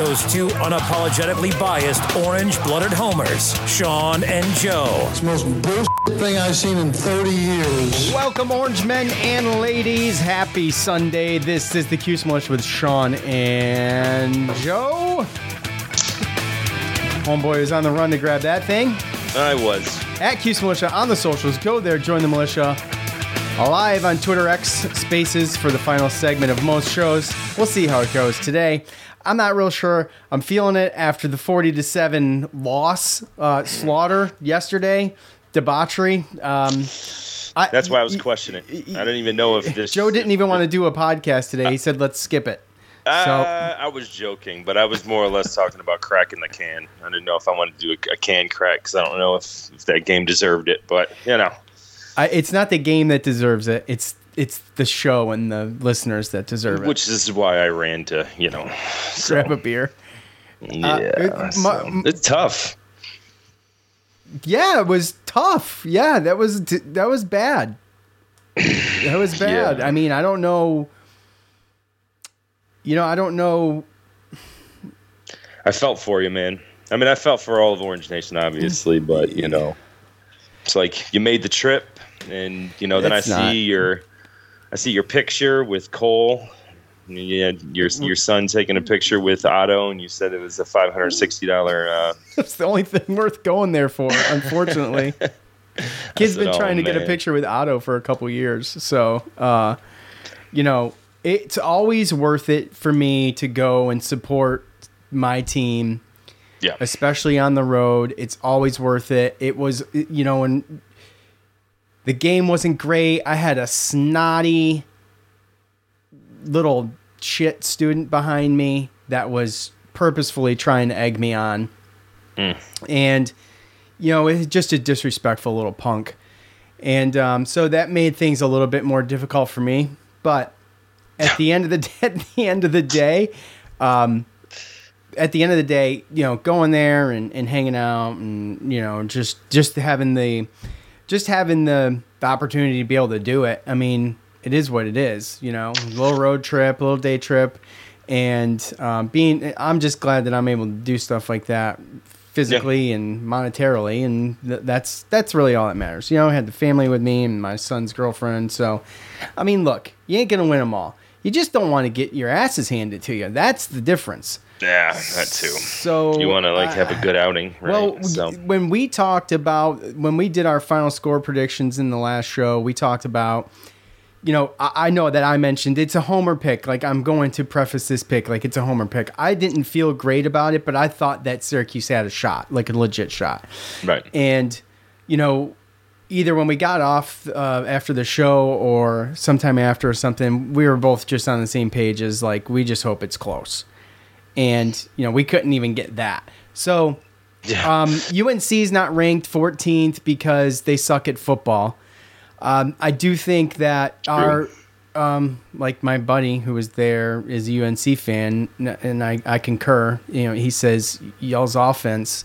Those two unapologetically biased orange-blooded homers, Sean and Joe. It's the most bullshit thing I've seen in 30 years. Welcome, orange men and ladies. Happy Sunday. This is the Cuse Militia with Sean and Joe. Homeboy is on the run to grab that thing. I was. At Cuse Militia on the socials. Go there, join the militia. Live on Twitter X Spaces for the final segment of most shows. We'll see how it goes today. I'm not real sure. I'm feeling it after the 40 to 7 loss, uh, slaughter yesterday, debauchery. Um, I, That's why I was questioning. I didn't even know if this. Joe didn't even want to do a podcast today. He said, let's skip it. Uh, I was joking, but I was more or less talking about cracking the can. I didn't know if I wanted to do a, a can crack because I don't know if, if that game deserved it. But you know, I, it's not the game that deserves it. It's it's the show and the listeners that deserve it. which is why I ran to you know. So, Grab a beer. yeah, uh, it- so, my- it's tough. Yeah, it was tough. Yeah, that was that was bad. That was bad. Yeah. I mean, I don't know. You know, I don't know. I felt for you, man. I mean, I felt for all of Orange Nation, obviously, but you know, it's like you made the trip, and you know, then It's I see your, I see your picture with Cole. You had your your son taking a picture with Otto, and you said it was a five hundred sixty dollar. Uh, That's the only thing worth going there for. Unfortunately, kid's been trying "Oh, to get a picture with Otto for a couple years. So, uh, you know, it's always worth it for me to go and support my team yeah, especially on the road. It's always worth it. It was, you know, when the game wasn't great, I had a snotty little shit student behind me that was purposefully trying to egg me on. And, you know, it's just a disrespectful little punk. And um, so that made things a little bit more difficult for me. But at the end of the at the end of the day, um, at the end of the day, you know, going there and, and hanging out and you know, just just having the just having the, the opportunity to be able to do it. I mean, it is what it is, you know, a little road trip, a little day trip, and um, being. I'm just glad that I'm able to do stuff like that physically and monetarily, and th- that's that's really all that matters. You know, I had the family with me and my son's girlfriend, so I mean, look, you ain't gonna win them all. You just don't want to get your asses handed to you. That's the difference. Yeah, that too. So You want to like have a good outing, right? well, so, when we talked about when we did our final score predictions in the last show, we talked about. You know, I, I know that I mentioned it's a homer pick. Like I'm going to preface this pick like it's a homer pick. I didn't feel great about it, but I thought that Syracuse had a shot, like a legit shot. right. And you know, either when we got off uh, after the show or sometime after or something, we were both just on the same page as like we just hope it's close. And you know, we couldn't even get that. So Yeah. um, UNC's not ranked 14th because they suck at football. Um, I do think that our, um, like my buddy who was there is a UNC fan, and I, I concur. You know, he says y'all's offense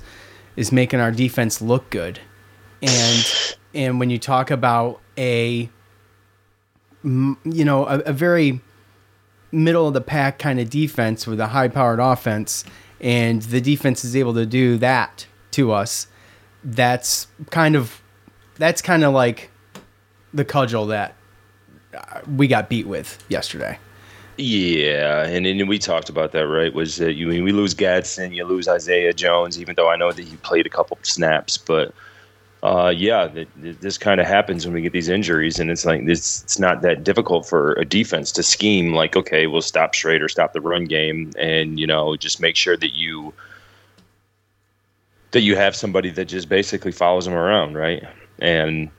is making our defense look good, and and when you talk about a you know, a, a very middle of the pack kind of defense with a high powered offense and the defense is able to do that to us, that's kind of that's kind of like the cudgel that uh, we got beat with yesterday. Yeah, and then we talked about that, right? Was that you? Mean we lose Gadsden, you lose Isaiah Jones, even though I know that he played a couple snaps, but uh, yeah, this kind of happens when we get these injuries, and it's like it's it's not that difficult for a defense to scheme. Like, okay, we'll stop Shrader, stop the run game, and you know, just make sure that you that you have somebody that just basically follows them around, right? And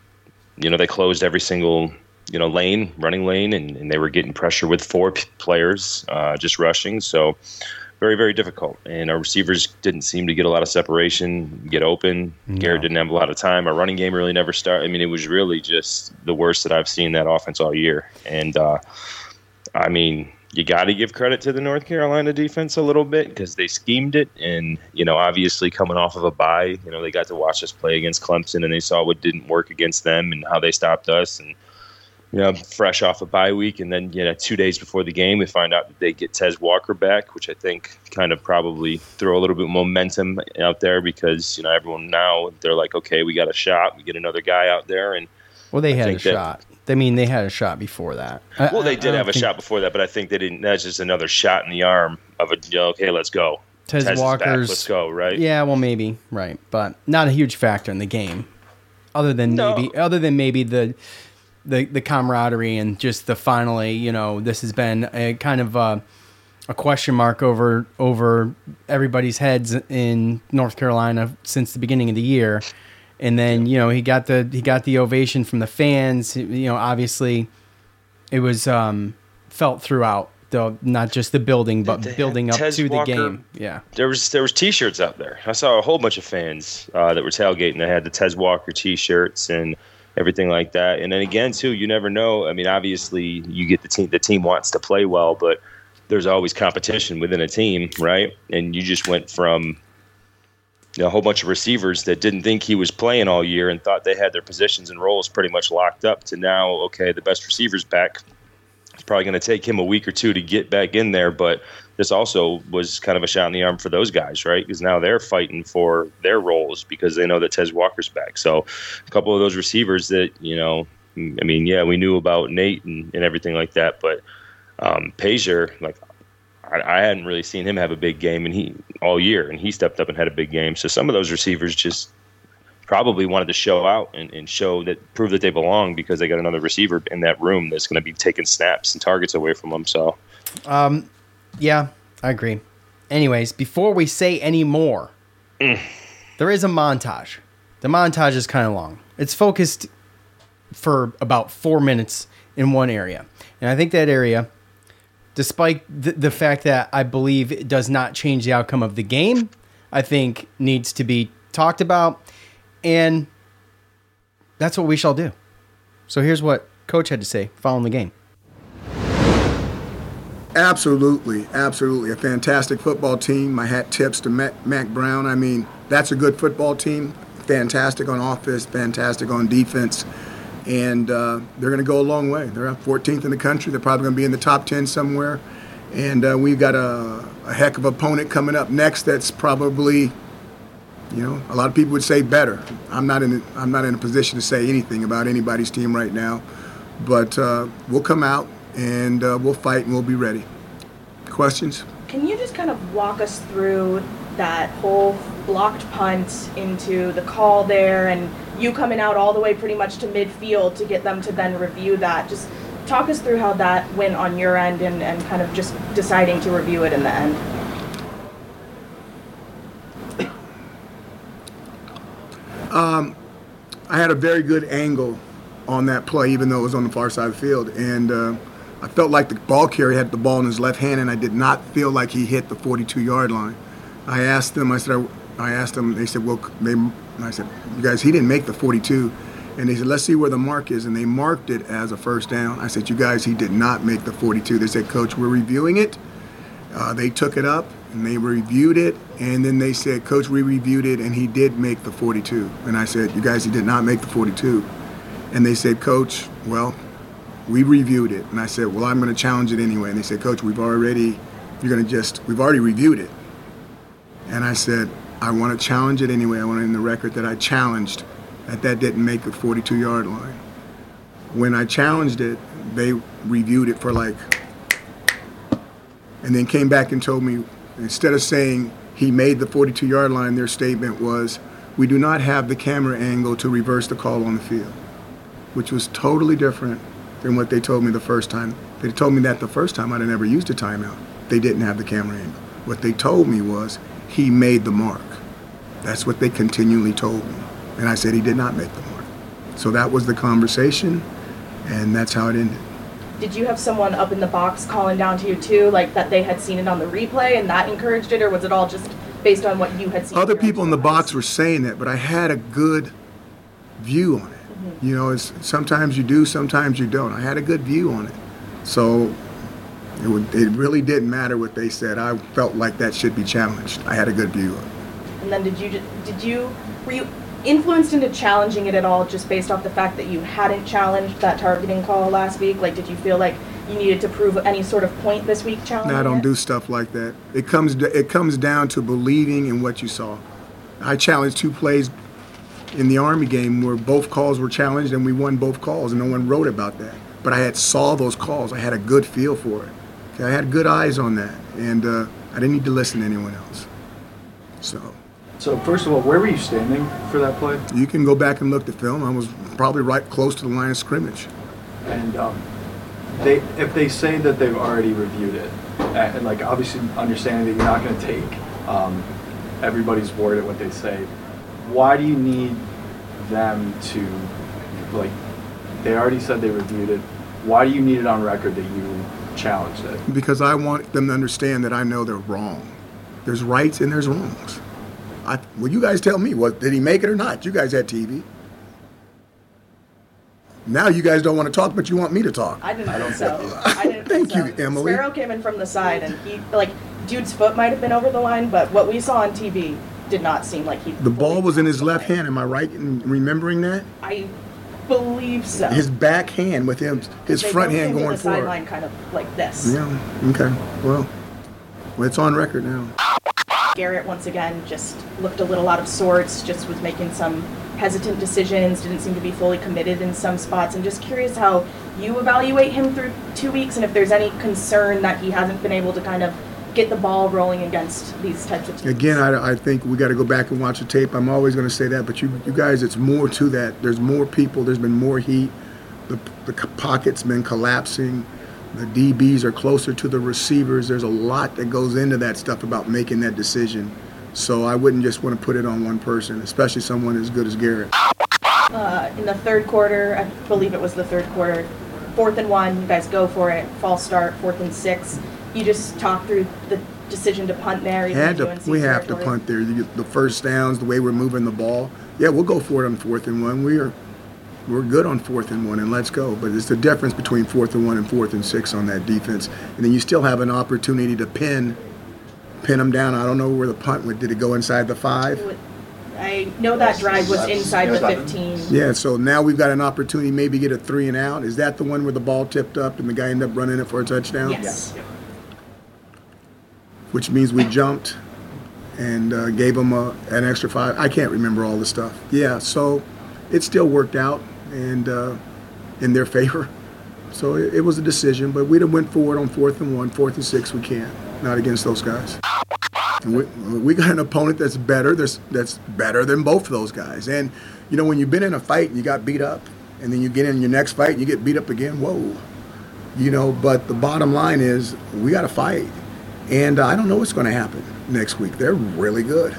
you know, they closed every single you know lane, running lane, and, and they were getting pressure with four p- players uh, just rushing. So very, very difficult. And our receivers didn't seem to get a lot of separation, get open. No. Garrett didn't have a lot of time. Our running game really never started. I mean, it was really just the worst that I've seen that offense all year. And uh, I mean, you got to give credit to the North Carolina defense a little bit because they schemed it. And, you know, obviously coming off of a bye, you know, they got to watch us play against Clemson and they saw what didn't work against them and how they stopped us. And, you know, fresh off a bye week, and then you know, two days before the game, we find out that they get Tez Walker back, which I think kind of probably throw a little bit momentum out there because you know everyone now they're like, okay, we got a shot, we get another guy out there, and well, they I had a that, shot. I mean, they had a shot before that. well, they did have a think... shot before that, but I think they didn't. That's just another shot in the arm of a. You know, okay, let's go. Tez, Tez Walker's. Let's go. Right. Yeah. Well, maybe. Right, but not a huge factor in the game, other than no. maybe. Other than maybe the the the camaraderie and just the finally, you know, this has been a kind of a, a question mark over over everybody's heads in North Carolina since the beginning of the year. And then you know he got the he got the ovation from the fans. You know, obviously, it was um, felt throughout the not just the building, but they building up Tez to Walker, the game. Yeah, there was there was T-shirts out there. I saw a whole bunch of fans uh, that were tailgating. They had the Tez Walker T-shirts and everything like that. And then again, too, you never know. I mean, obviously, you get the team. The team wants to play well, but there's always competition within a team, right? And you just went from a whole bunch of receivers that didn't think he was playing all year and thought they had their positions and roles pretty much locked up to now, okay, the best receivers back. It's probably going to take him a week or two to get back in there, but this also was kind of a shot in the arm for those guys, right? Because now they're fighting for their roles because they know that Tez Walker's back. So a couple of those receivers that, you know, I mean, yeah, we knew about Nate and, and everything like that, but um, Paysour, like, I, I hadn't really seen him have a big game and he all year, and he stepped up and had a big game. So some of those receivers just probably wanted to show out and, and show that prove that they belong because they got another receiver in that room that's going to be taking snaps and targets away from them. So, um, yeah, I agree. Anyways, before we say any more, mm. there is a montage. The montage is kind of long. It's focused for about four minutes in one area. And I think that area, despite the, the fact that I believe it does not change the outcome of the game, I think needs to be talked about. And that's what we shall do. So here's what Coach had to say following the game. Absolutely, absolutely. A fantastic football team. My hat tips to Mack, Mack Brown. I mean, that's a good football team. Fantastic on offense, fantastic on defense. And uh, they're going to go a long way. They're 14th in the country. They're probably going to be in the top 10 somewhere. And uh, we've got a, a heck of opponent coming up next that's probably, you know, a lot of people would say better. I'm not in I'm not in a position to say anything about anybody's team right now. But uh, we'll come out and uh, we'll fight and we'll be ready. Questions? Can you just kind of walk us through that whole blocked punt into the call there and you coming out all the way pretty much to midfield to get them to then review that? Just talk us through how that went on your end and, and kind of just deciding to review it in the end. Um, I had a very good angle on that play, even though it was on the far side of the field. And uh, I felt like the ball carrier had the ball in his left hand, and I did not feel like he hit the 42-yard line. I asked them. I said. I, asked them. They said, "Well, they." I said, "You guys, he didn't make the 42." And they said, "Let's see where the mark is." And they marked it as a first down. I said, "You guys, he did not make the 42." They said, "Coach, we're reviewing it." Uh, they took it up and they reviewed it, and then they said, "Coach, we reviewed it, and he did make the 42." And I said, "You guys, he did not make the 42." And they said, "Coach, well, we reviewed it, and I said, well, I'm going to challenge it anyway. And they said, Coach, we've already, you're going to just, we've already reviewed it. And I said, I want to challenge it anyway. I want it in the record that I challenged that that didn't make the 42 yard line. When I challenged it, they reviewed it for like, and then came back and told me instead of saying he made the 42 yard line, their statement was, we do not have the camera angle to reverse the call on the field, which was totally different than what they told me the first time. They told me that the first time I'd never used a timeout. They didn't have the camera angle. What they told me was he made the mark. That's what they continually told me. And I said he did not make the mark. So that was the conversation, and that's how it ended. Did you have someone up in the box calling down to you too, like that they had seen it on the replay and that encouraged it, or was it all just based on what you had seen? Other people in the box were saying that, but I had a good view on it. You know, it's, sometimes you do, sometimes you don't. I had a good view on it. So it, would, it really didn't matter what they said. I felt like that should be challenged. I had a good view of it. And then did you did you were you influenced into challenging it at all just based off the fact that you hadn't challenged that targeting call last week? Like, did you feel like you needed to prove any sort of point this week challenging No, I don't it? do stuff like that. It comes it comes down to believing in what you saw. I challenged two plays in the Army game where both calls were challenged and we won both calls, and no one wrote about that. But I had saw those calls. I had a good feel for it. Okay, I had good eyes on that, and uh, I didn't need to listen to anyone else. So So first of all, where were you standing for that play? you can go back and look the film. I was probably right close to the line of scrimmage. And um, they, if they say that they've already reviewed it, and like obviously understanding that you're not going to take um, everybody's word at what they say, why do you need them to like? They already said they reviewed it. Why do you need it on record that you challenged it? because I want them to understand that I know they're wrong. There's rights and there's wrongs. I, well, you guys tell me, what did he make it or not? You guys had TV. Now you guys don't want to talk, but you want me to talk. I didn't think so. I didn't Thank think you. Emily. Sparrow came in from the side, and he like dude's foot might have been over the line, but what we saw on TV did not seem like he. The ball was in his left hand. Am I right in remembering that? I believe so. His back hand with him, his They front hand going the forward. sideline, kind of like this. Yeah. Okay. Well, well, it's on record now. Garrett once again just looked a little out of sorts, just was making some hesitant decisions, didn't seem to be fully committed in some spots. I'm just curious how you evaluate him through two weeks and if there's any concern that he hasn't been able to kind of get the ball rolling against these types of teams. Again, I, I think we got to go back and watch the tape. I'm always going to say that, but you, you guys, it's more to that. There's more people. There's been more heat. The, the pocket's been collapsing. The DBs are closer to the receivers. There's a lot that goes into that stuff about making that decision. So I wouldn't just want to put it on one person, especially someone as good as Garrett. Uh, in the third quarter, I believe it was the third quarter, fourth and one, you guys go for it, false start, fourth and six. You just talk through the decision to punt there. even Had though to, UNC we have to territory. punt there. You get the first downs, the way we're moving the ball. Yeah, we'll go for it on fourth and one. We are, we're good on fourth and one, and let's go. But it's the difference between fourth and one and fourth and six on that defense. And then you still have an opportunity to pin, pin them down. I don't know where the punt went. Did it go inside the five? I know that drive was inside the Seven. 15. Yeah. So now we've got an opportunity, maybe get a three and out. Is that the one where the ball tipped up and the guy ended up running it for a touchdown? Yes. Which means we jumped and uh, gave them a, an extra five. I can't remember all the stuff. Yeah, so it still worked out and uh, in their favor. So it, it was a decision, but we'd have went forward on fourth and one, fourth and six. We can't, not against those guys. We, we got an opponent that's better. That's that's better than both of those guys. And you know, when you've been in a fight and you got beat up, and then you get in your next fight and you get beat up again. Whoa, you know. But the bottom line is we got to fight. And uh, I don't know what's going to happen next week. They're really good.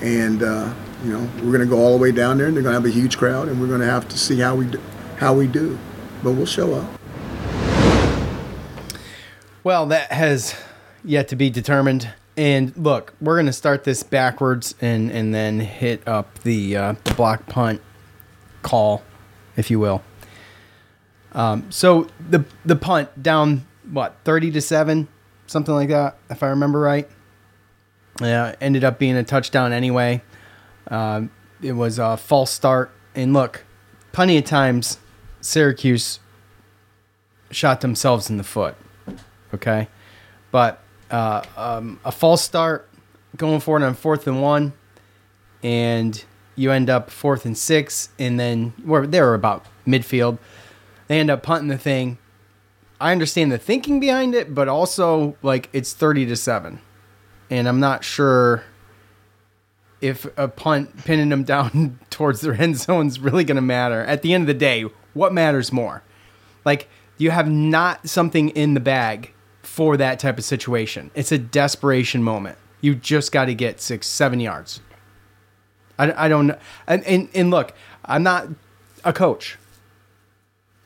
And, uh, you know, we're going to go all the way down there and they're going to have a huge crowd and we're going to have to see how we, do, how we do. But we'll show up. Well, that has yet to be determined. And look, we're going to start this backwards and, and then hit up the, uh, the block punt call, if you will. Um, so the the punt down what thirty to seven, something like that, if I remember right. Yeah, ended up being a touchdown anyway. Um, it was a false start, and look, plenty of times Syracuse shot themselves in the foot. Okay, but uh, um, a false start going for it on fourth and one, and you end up fourth and six, and then they were about midfield. They end up punting the thing. I understand the thinking behind it, but also like it's thirty to seven, and I'm not sure if a punt pinning them down towards their end zone is really going to matter. At the end of the day, what matters more? Like you have not something in the bag for that type of situation. It's a desperation moment. You just got to get six, seven yards. I, I don't know. And, and, and look, I'm not a coach,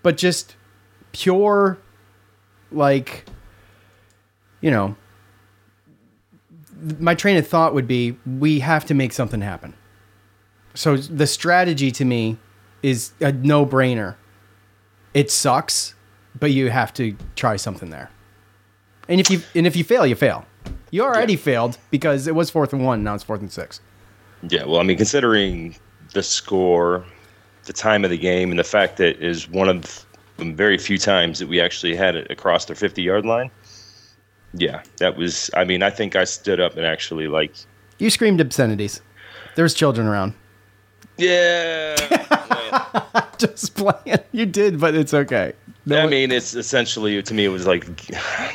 but just pure, like, you know, my train of thought would be we have to make something happen. So the strategy to me is a no brainer. It sucks, but you have to try something there. And if you and if you fail, you fail. You already yeah. failed because it was fourth and one. Now it's fourth and six. Yeah, well, I mean, considering the score, the time of the game, and the fact that is one of the very few times that we actually had it across their 50 yard line. Yeah, that was. I mean, I think I stood up and actually like. You screamed obscenities. There's children around. Yeah. Just playing. You did, but it's okay. No, I mean, it's essentially to me. It was like,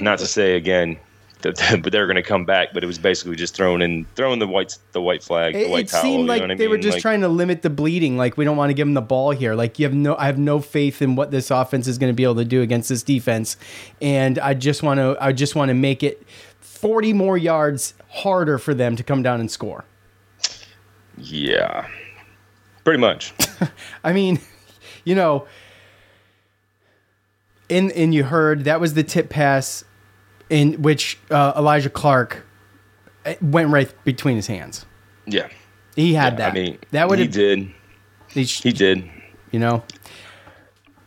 not to say again, but they're going to come back. But it was basically just throwing in, throwing the white, the white flag, the white it towel. seemed like they mean? were just like, trying to limit the bleeding. Like we don't want to give them the ball here. Like you have no, I have no faith in what this offense is going to be able to do against this defense, and I just want to, I just want to make it forty more yards harder for them to come down and score. Yeah, pretty much. I mean, you know, in and you heard that was the tip pass in which uh, Elijah Clark uh, went right between his hands. Yeah, he had yeah, that. I mean, that would he did. He, he did. You know,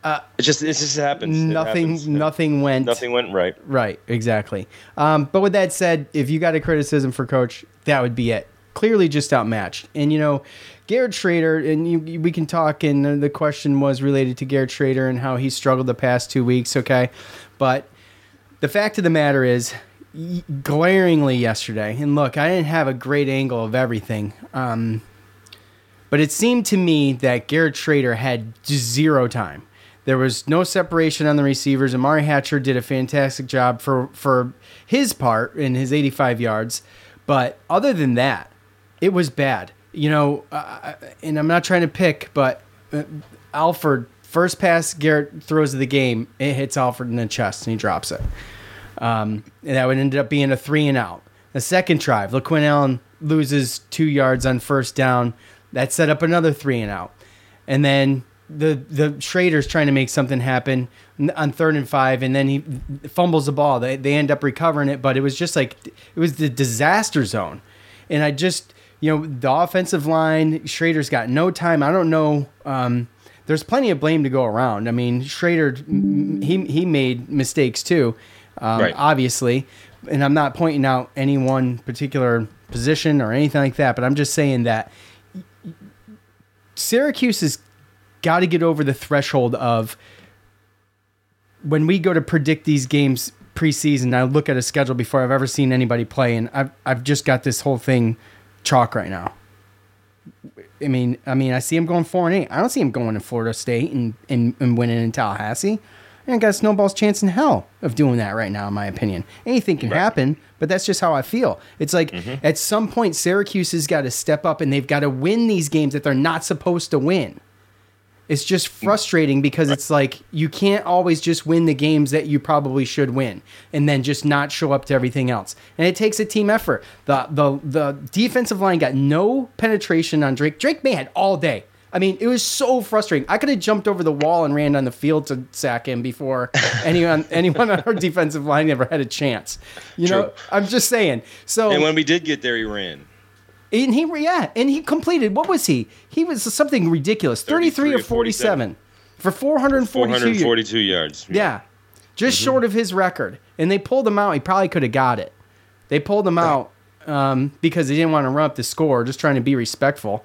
it just it just happens. Nothing happens. nothing went Nothing went right. right exactly. Um, but with that said, if you got a criticism for coach, that would be it. Clearly, just outmatched. And you know, Garrett Shrader, and you, we can talk. And the question was related to Garrett Shrader and how he struggled the past two weeks. Okay, but the fact of the matter is, glaringly yesterday, and look, I didn't have a great angle of everything. Um, but it seemed to me that Garrett Shrader had zero time. There was no separation on the receivers. Umari Hatcher did a fantastic job for, for his part in his 85 yards. But other than that, it was bad. You know, uh, and I'm not trying to pick, but uh, Alford, first pass Garrett throws of the game, it hits Alford in the chest and he drops it. Um, and that would end up being a three and out. The second drive, LeQuint Allen loses two yards on first down. That set up another three and out. And then the the Shrader's trying to make something happen on third and five, and then he fumbles the ball. They they end up recovering it, but it was just like it was the disaster zone. And I just you know the offensive line, Shrader's got no time. I don't know. Um, there's plenty of blame to go around. I mean, Shrader he he made mistakes too, um, Right. obviously, and I'm not pointing out any one particular position or anything like that. But I'm just saying that Syracuse has got to get over the threshold of when we go to predict these games preseason. I look at a schedule before I've ever seen anybody play, and I've I've just got this whole thing chalk right now. I mean, I mean, I see him going four and eight. I don't see him going to Florida State and, and, and winning in Tallahassee. I ain't got a snowball's chance in hell of doing that right now, in my opinion. Anything can happen, but that's just how I feel. It's like mm-hmm. at some point, Syracuse has got to step up and they've got to win these games that they're not supposed to win. It's just frustrating because it's like you can't always just win the games that you probably should win and then just not show up to everything else. And it takes a team effort. The the the defensive line got no penetration on Drake. Drake Maye had all day. I mean, it was so frustrating. I could have jumped over the wall and ran down the field to sack him before anyone anyone on our defensive line ever had a chance. You know, I'm just saying. So And when we did get there, he ran. and he yeah, and he completed. What was he? He was something ridiculous. 33, 33 or or 47 for 442 yards. 442 yards. Yeah. Just short of his record. And they pulled him out. He probably could have got it. They pulled him out um, because they didn't want to run up the score, just trying to be respectful.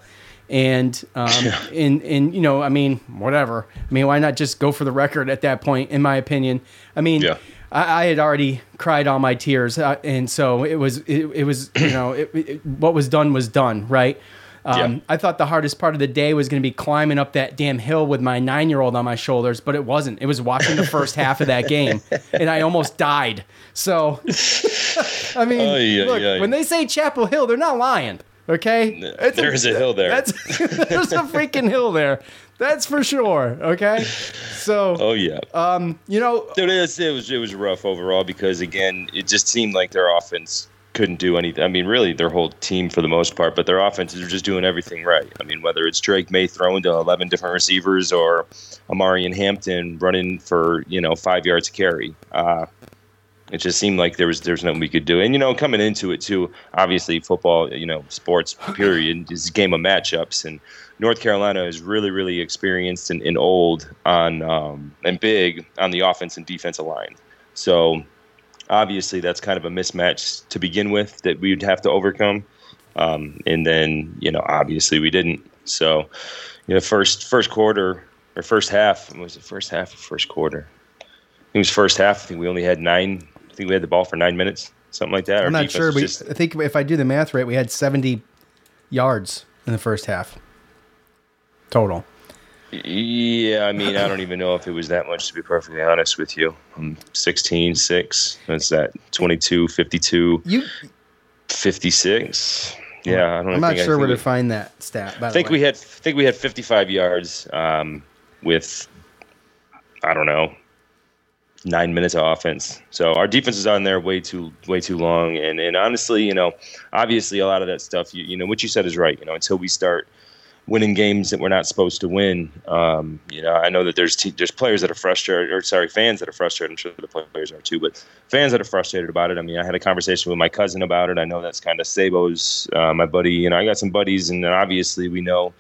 And, um, and, and, you know, I mean, whatever. I mean, why not just go for the record at that point, in my opinion? I mean, Yeah. I, I had already cried all my tears, uh, and so it was it, it was you know it, it, what was done was done, right? Um, Yeah. I thought the hardest part of the day was going to be climbing up that damn hill with my nine year old on my shoulders, but it wasn't. It was watching the first half of that game, and I almost died. So, I mean, look, when they say Chapel Hill, they're not lying. Okay, It's There is a hill there. That's there's a freaking hill there. That's for sure. Okay, so oh yeah. you know, Dude, it was, it was it was rough overall because again, it just seemed like their offense couldn't do anything. I mean, really, their whole team for the most part, but their offenses are just doing everything right. I mean, whether it's Drake Maye throwing to eleven different receivers or Amari and Hampton running for you know five yards a carry. Uh, it just seemed like there was there's nothing we could do. And you know, coming into it too, obviously football, you know, sports period is a game of matchups and North Carolina is really, really experienced and, and old on um, and big on the offense and defensive line. So obviously that's kind of a mismatch to begin with that we would have to overcome. Um, and then, you know, obviously we didn't. So, you know, first first quarter or first half was it first half or first quarter? It was first half. I think we only had nine. Think we had the ball for nine minutes, something like that. Our I'm not sure. We, just- I think if I do the math right, we had 70 yards in the first half total. Yeah, I mean, I don't even know if it was that much to be perfectly honest with you. Um, 16, 6. That's that 22, 52, You, 56. Yeah, I don't I'm not sure where to find that stat. By I the think way. we had I think we had 55 yards um, with I don't know nine minutes of offense. So our defense is on there way too way too long. And and honestly, you know, obviously a lot of that stuff, you, you know, what you said is right. You know, until we start winning games that we're not supposed to win, um, you know, I know that there's there's players that are frustrated, or sorry, fans that are frustrated. I'm sure the players are too, but fans that are frustrated about it. I mean, I had a conversation with my cousin about it. I know that's kind of Sabo's, uh, my buddy. You know, I got some buddies, and obviously we know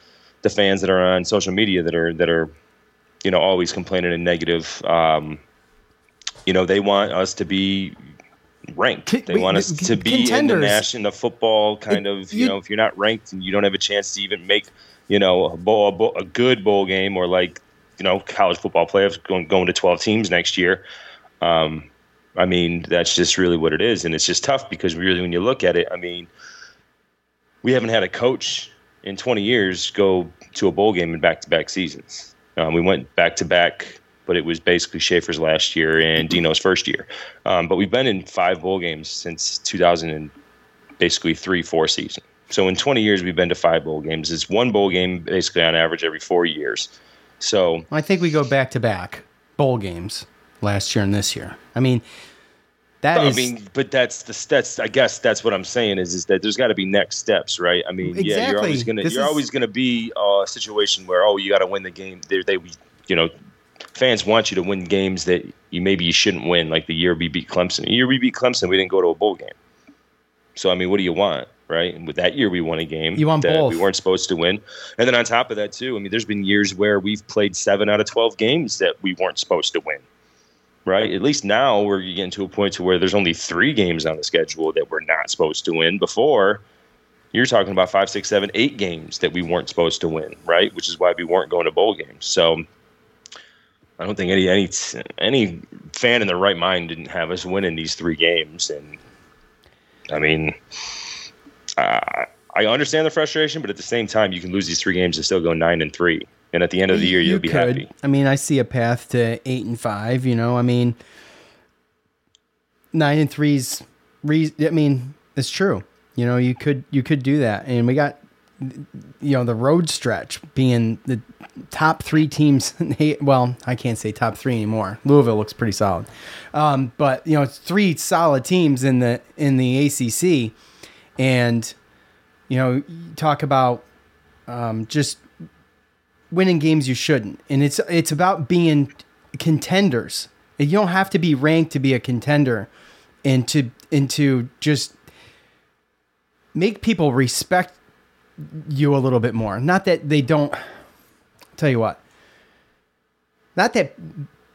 the fans that are on social media that are that are, you know, always complaining and negative. Um, you know, they want us to be ranked. They want us to be in the national football kind It- of. You, you- know, if you're not ranked and you don't have a chance to even make, you know, a, bowl, a, bowl, a good bowl game or like, you know, college football playoffs going going to 12 teams next year. Um, I mean, that's just really what it is, and it's just tough because really, when you look at it, I mean, we haven't had a coach in 20 years go to a bowl game in back-to-back seasons. Um, we went back-to-back, but it was basically Shafer's last year and Dino's first year. Um, but we've been in five bowl games since 2000 and basically three, four season. So in 20 years, we've been to five bowl games. It's one bowl game basically on average every four years. So I think we go back to back bowl games last year and this year. I mean, that I is mean, but that's the that's I guess that's what I'm saying is is that there's got to be next steps, right? I mean, yeah, you're always gonna This you're is- always gonna be uh, a situation where oh you got to win the game. They they you know fans want you to win games that you maybe you shouldn't win, like the year we beat Clemson. The year we beat Clemson, we didn't go to a bowl game. So I mean, what do you want, right? And with that year, we won a game You want that both. we weren't supposed to win, and then on top of that too, I mean, there's been years where we've played seven out of twelve games that we weren't supposed to win right? At least now we're getting to a point to where there's only three games on the schedule that we're not supposed to win. Before, you're talking about five, six, seven, eight games that we weren't supposed to win, right? Which is why we weren't going to bowl games. So I don't think any any any fan in their right mind didn't have us winning these three games. And I mean, I I understand the frustration, but at the same time, you can lose these three games and still go nine and three. And at the end of the year, you you'll be could. happy. I mean, I see a path to eight and five. You know, I mean, nine and threes. Re- I mean, it's true. You know, you could you could do that, and we got you know the road stretch being the top three teams. well, I can't say top three anymore. Louisville looks pretty solid, um, but you know, it's three solid teams in the in the ACC, and you know, talk about um, just winning games you shouldn't, and it's it's about being contenders. You don't have to be ranked to be a contender, and to and to just make people respect you a little bit more. Not that they don't. Tell you what. Not that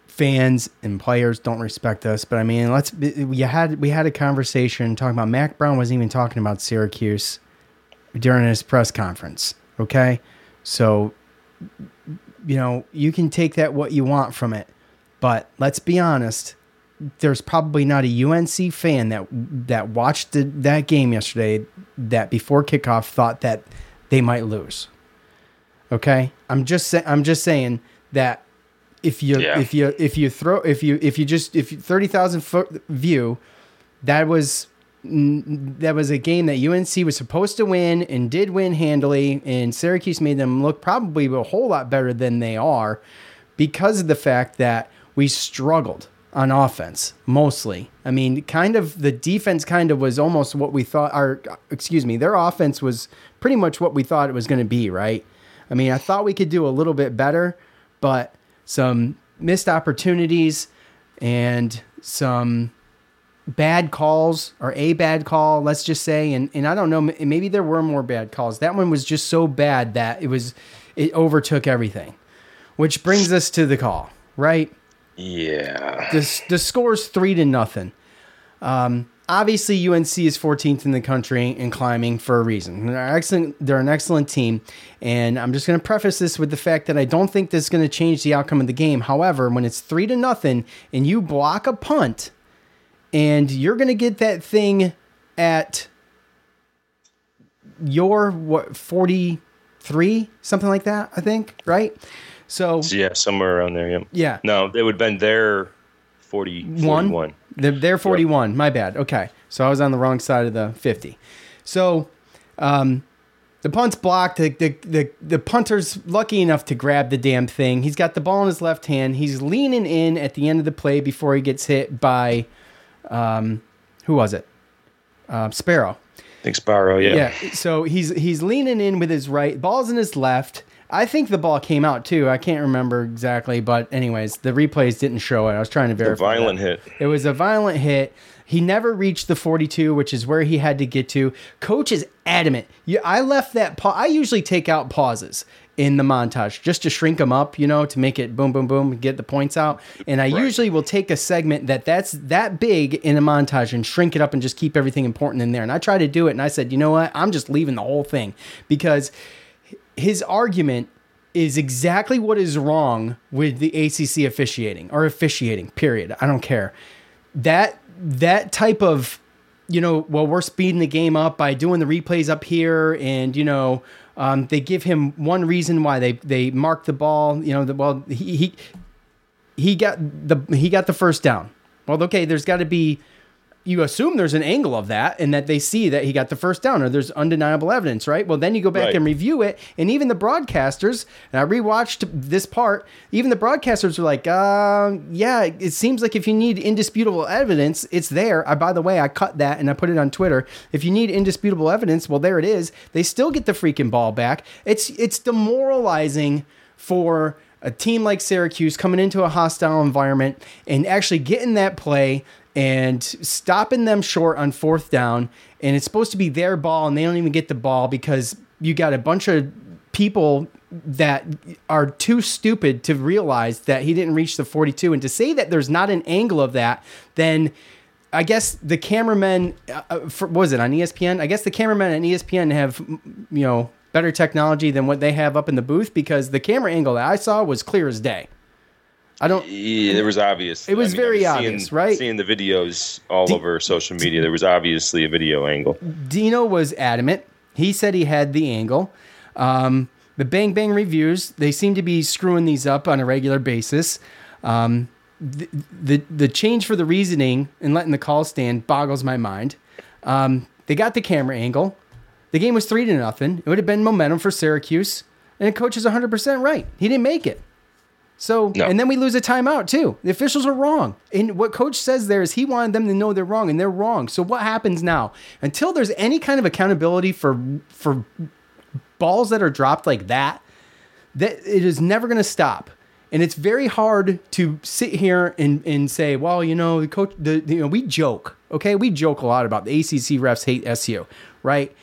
fans and players don't respect us, but I mean, let's. We had we had a conversation talking about Mack Brown wasn't even talking about Syracuse during his press conference. Okay, so you know you can take that what you want from it, but let's be honest. there's probably not a UNC fan that that watched the, that game yesterday that before kickoff thought that they might lose. Okay, I'm just sa- I'm just saying that if you Yeah. if you if you throw if you if you just if you, thirty thousand foot view, that was that was a game that UNC was supposed to win and did win handily, and Syracuse made them look probably a whole lot better than they are because of the fact that we struggled on offense mostly. I mean, kind of the defense kind of was almost what we thought our excuse me, their offense was pretty much what we thought it was going to be, right? I mean, I thought we could do a little bit better, but some missed opportunities and some bad calls or a bad call, let's just say. And, and I don't know, maybe there were more bad calls. That one was just so bad that it was, it overtook everything, which brings us to the call, right? Yeah. The, the score's three to nothing. Um, obviously, UNC is 14th in the country and climbing for a reason. They're excellent. They're an excellent team, and I'm just going to preface this with the fact that I don't think this is going to change the outcome of the game. However, when it's three to nothing and you block a punt, and you're going to get that thing at your what 43 something like that i think right so So, yeah, somewhere around there. Yeah. Yeah. No, it would have been their 40, one 41. they're, they're 41 my bad okay so i was on the wrong side of the 50 so um the punt's blocked the, the, the, the punter's lucky enough to grab the damn thing he's got the ball in his left hand he's leaning in at the end of the play before he gets hit by um who was it uh, sparrow I think Sparrow, yeah. yeah. So he's he's leaning in with his right, ball's in his left. I think the ball came out too. I can't remember exactly, but anyways, the replays didn't show it. I was trying to A verify. violent that. hit. It was a violent hit. He never reached the 42, which is where he had to get to. Coach is adamant. I left that. Pa- I usually take out pauses in the montage just to shrink them up, you know, to make it boom, boom, boom, get the points out. And I usually will take a segment that that's that big in a montage and shrink it up and just keep everything important in there. And I tried to do it, and I said, you know what? I'm just leaving the whole thing because his argument is exactly what is wrong with the ACC officiating or officiating. Period. I don't care. That that type of you know, well, we're speeding the game up by doing the replays up here, and you know, um, they give him one reason why they they mark the ball. You know, the well, he he he got the he got the first down. Well, okay, there's got to be. You assume there's an angle of that, and that they see that he got the first down, or there's undeniable evidence, right? Well, then you go back Right. and review it, and even the broadcasters. And I rewatched this part. Even the broadcasters were like, uh, "Yeah, it seems like if you need indisputable evidence, it's there." I, by the way, I cut that and I put it on Twitter. If you need indisputable evidence, well, there it is. They still get the freaking ball back. It's it's demoralizing for a team like Syracuse coming into a hostile environment and actually getting that play and stopping them short on fourth down. And it's supposed to be their ball, and they don't even get the ball because you got a bunch of people that are too stupid to realize that he didn't reach the 42. And to say that there's not an angle of that, then I guess the cameramen, uh, uh, for, was it on ESPN? I guess the cameramen on ESPN have, you know, better technology than what they have up in the booth because the camera angle that I saw was clear as day. I don't. Yeah, there was obvious. It was I very seeing- obvious, right? Seeing the videos all D- over social media, there was obviously a video angle. Dino was adamant. He said he had the angle. Um, the Bang Bang reviews, they seem to be screwing these up on a regular basis. Um, the, the the change for the reasoning and letting the call stand boggles my mind. Um, they got the camera angle. The game was three to nothing. It would have been momentum for Syracuse, and the coach is 100 percent right. He didn't make it. So, No. and then we lose a timeout too. The officials are wrong. And what coach says there is he wanted them to know they're wrong and they're wrong. So what happens now? Until there's any kind of accountability for for balls that are dropped like that, that it is never going to stop. And it's very hard to sit here and, and say, well, you know, the coach, the, you know, we joke, okay? We joke a lot about the ACC refs hate SU, right?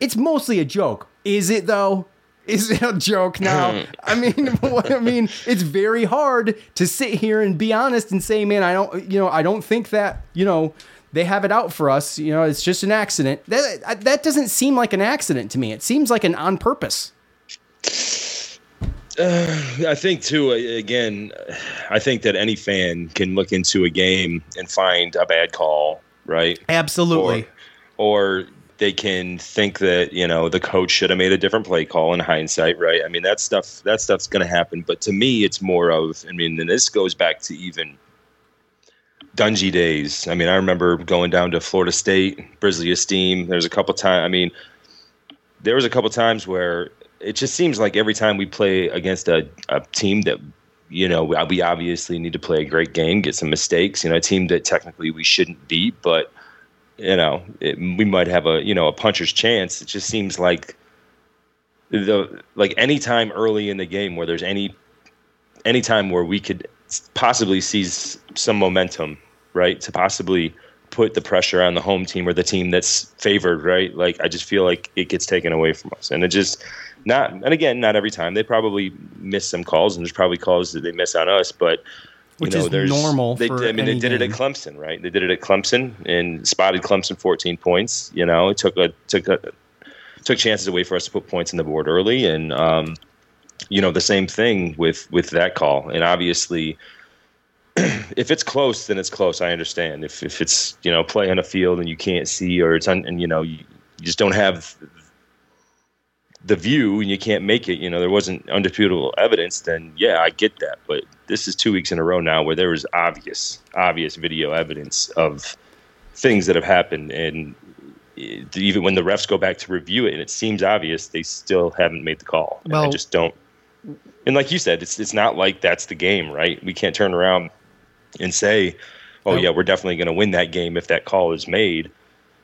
It's mostly a joke. Is it though? Is a joke now? I mean, what- I mean, it's very hard to sit here and be honest and say, man, I don't, you know, I don't think that, you know, they have it out for us. You know, it's just an accident. That that doesn't seem like an accident to me. It seems like an on purpose. I think too. Uh, again, I think that any fan can look into a game and find a bad call, right? Absolutely. Or, or they can think that you know the coach should have made a different play call in hindsight, right? I mean that stuff that stuff's going to happen. But to me, it's more of I mean, and this goes back to even Dungy days. I mean, I remember going down to Florida State, Brisley Esteem. There's a couple times. I mean, there was a couple times where it just seems like every time we play against a, a team that you know we obviously need to play a great game, get some mistakes. You know, a team that technically we shouldn't beat, but you know, it, we might have a you know a puncher's chance. It just seems like the like any time early in the game where there's any any time where we could possibly seize some momentum, right, to possibly put the pressure on the home team or the team that's favored, right? Like I just feel like it gets taken away from us, and it just not. And again, not every time. They probably miss some calls, and there's probably calls that they miss on us, but which you know, is normal. They, I mean, they did it at. Clemson, right? They did it at Clemson and spotted Clemson 14 points. You know, it took a took a took chances away for us to put points on the board early, and um, you know the same thing with with that call. And obviously, if it's close, then it's close. I understand. If if it's you know play on a field and you can't see, or it's un, and you know you, you just don't have the view and you can't make it, you know, there wasn't undisputable evidence, then yeah, I get that. But this is two weeks in a row now where there was obvious, obvious video evidence of things that have happened. And even when the refs go back to review it and it seems obvious, they still haven't made the call. And I just don't. And like you said, it's it's not like that's the game, right? We can't turn around and say, "Oh yeah, we're definitely going to win that game if that call is made,"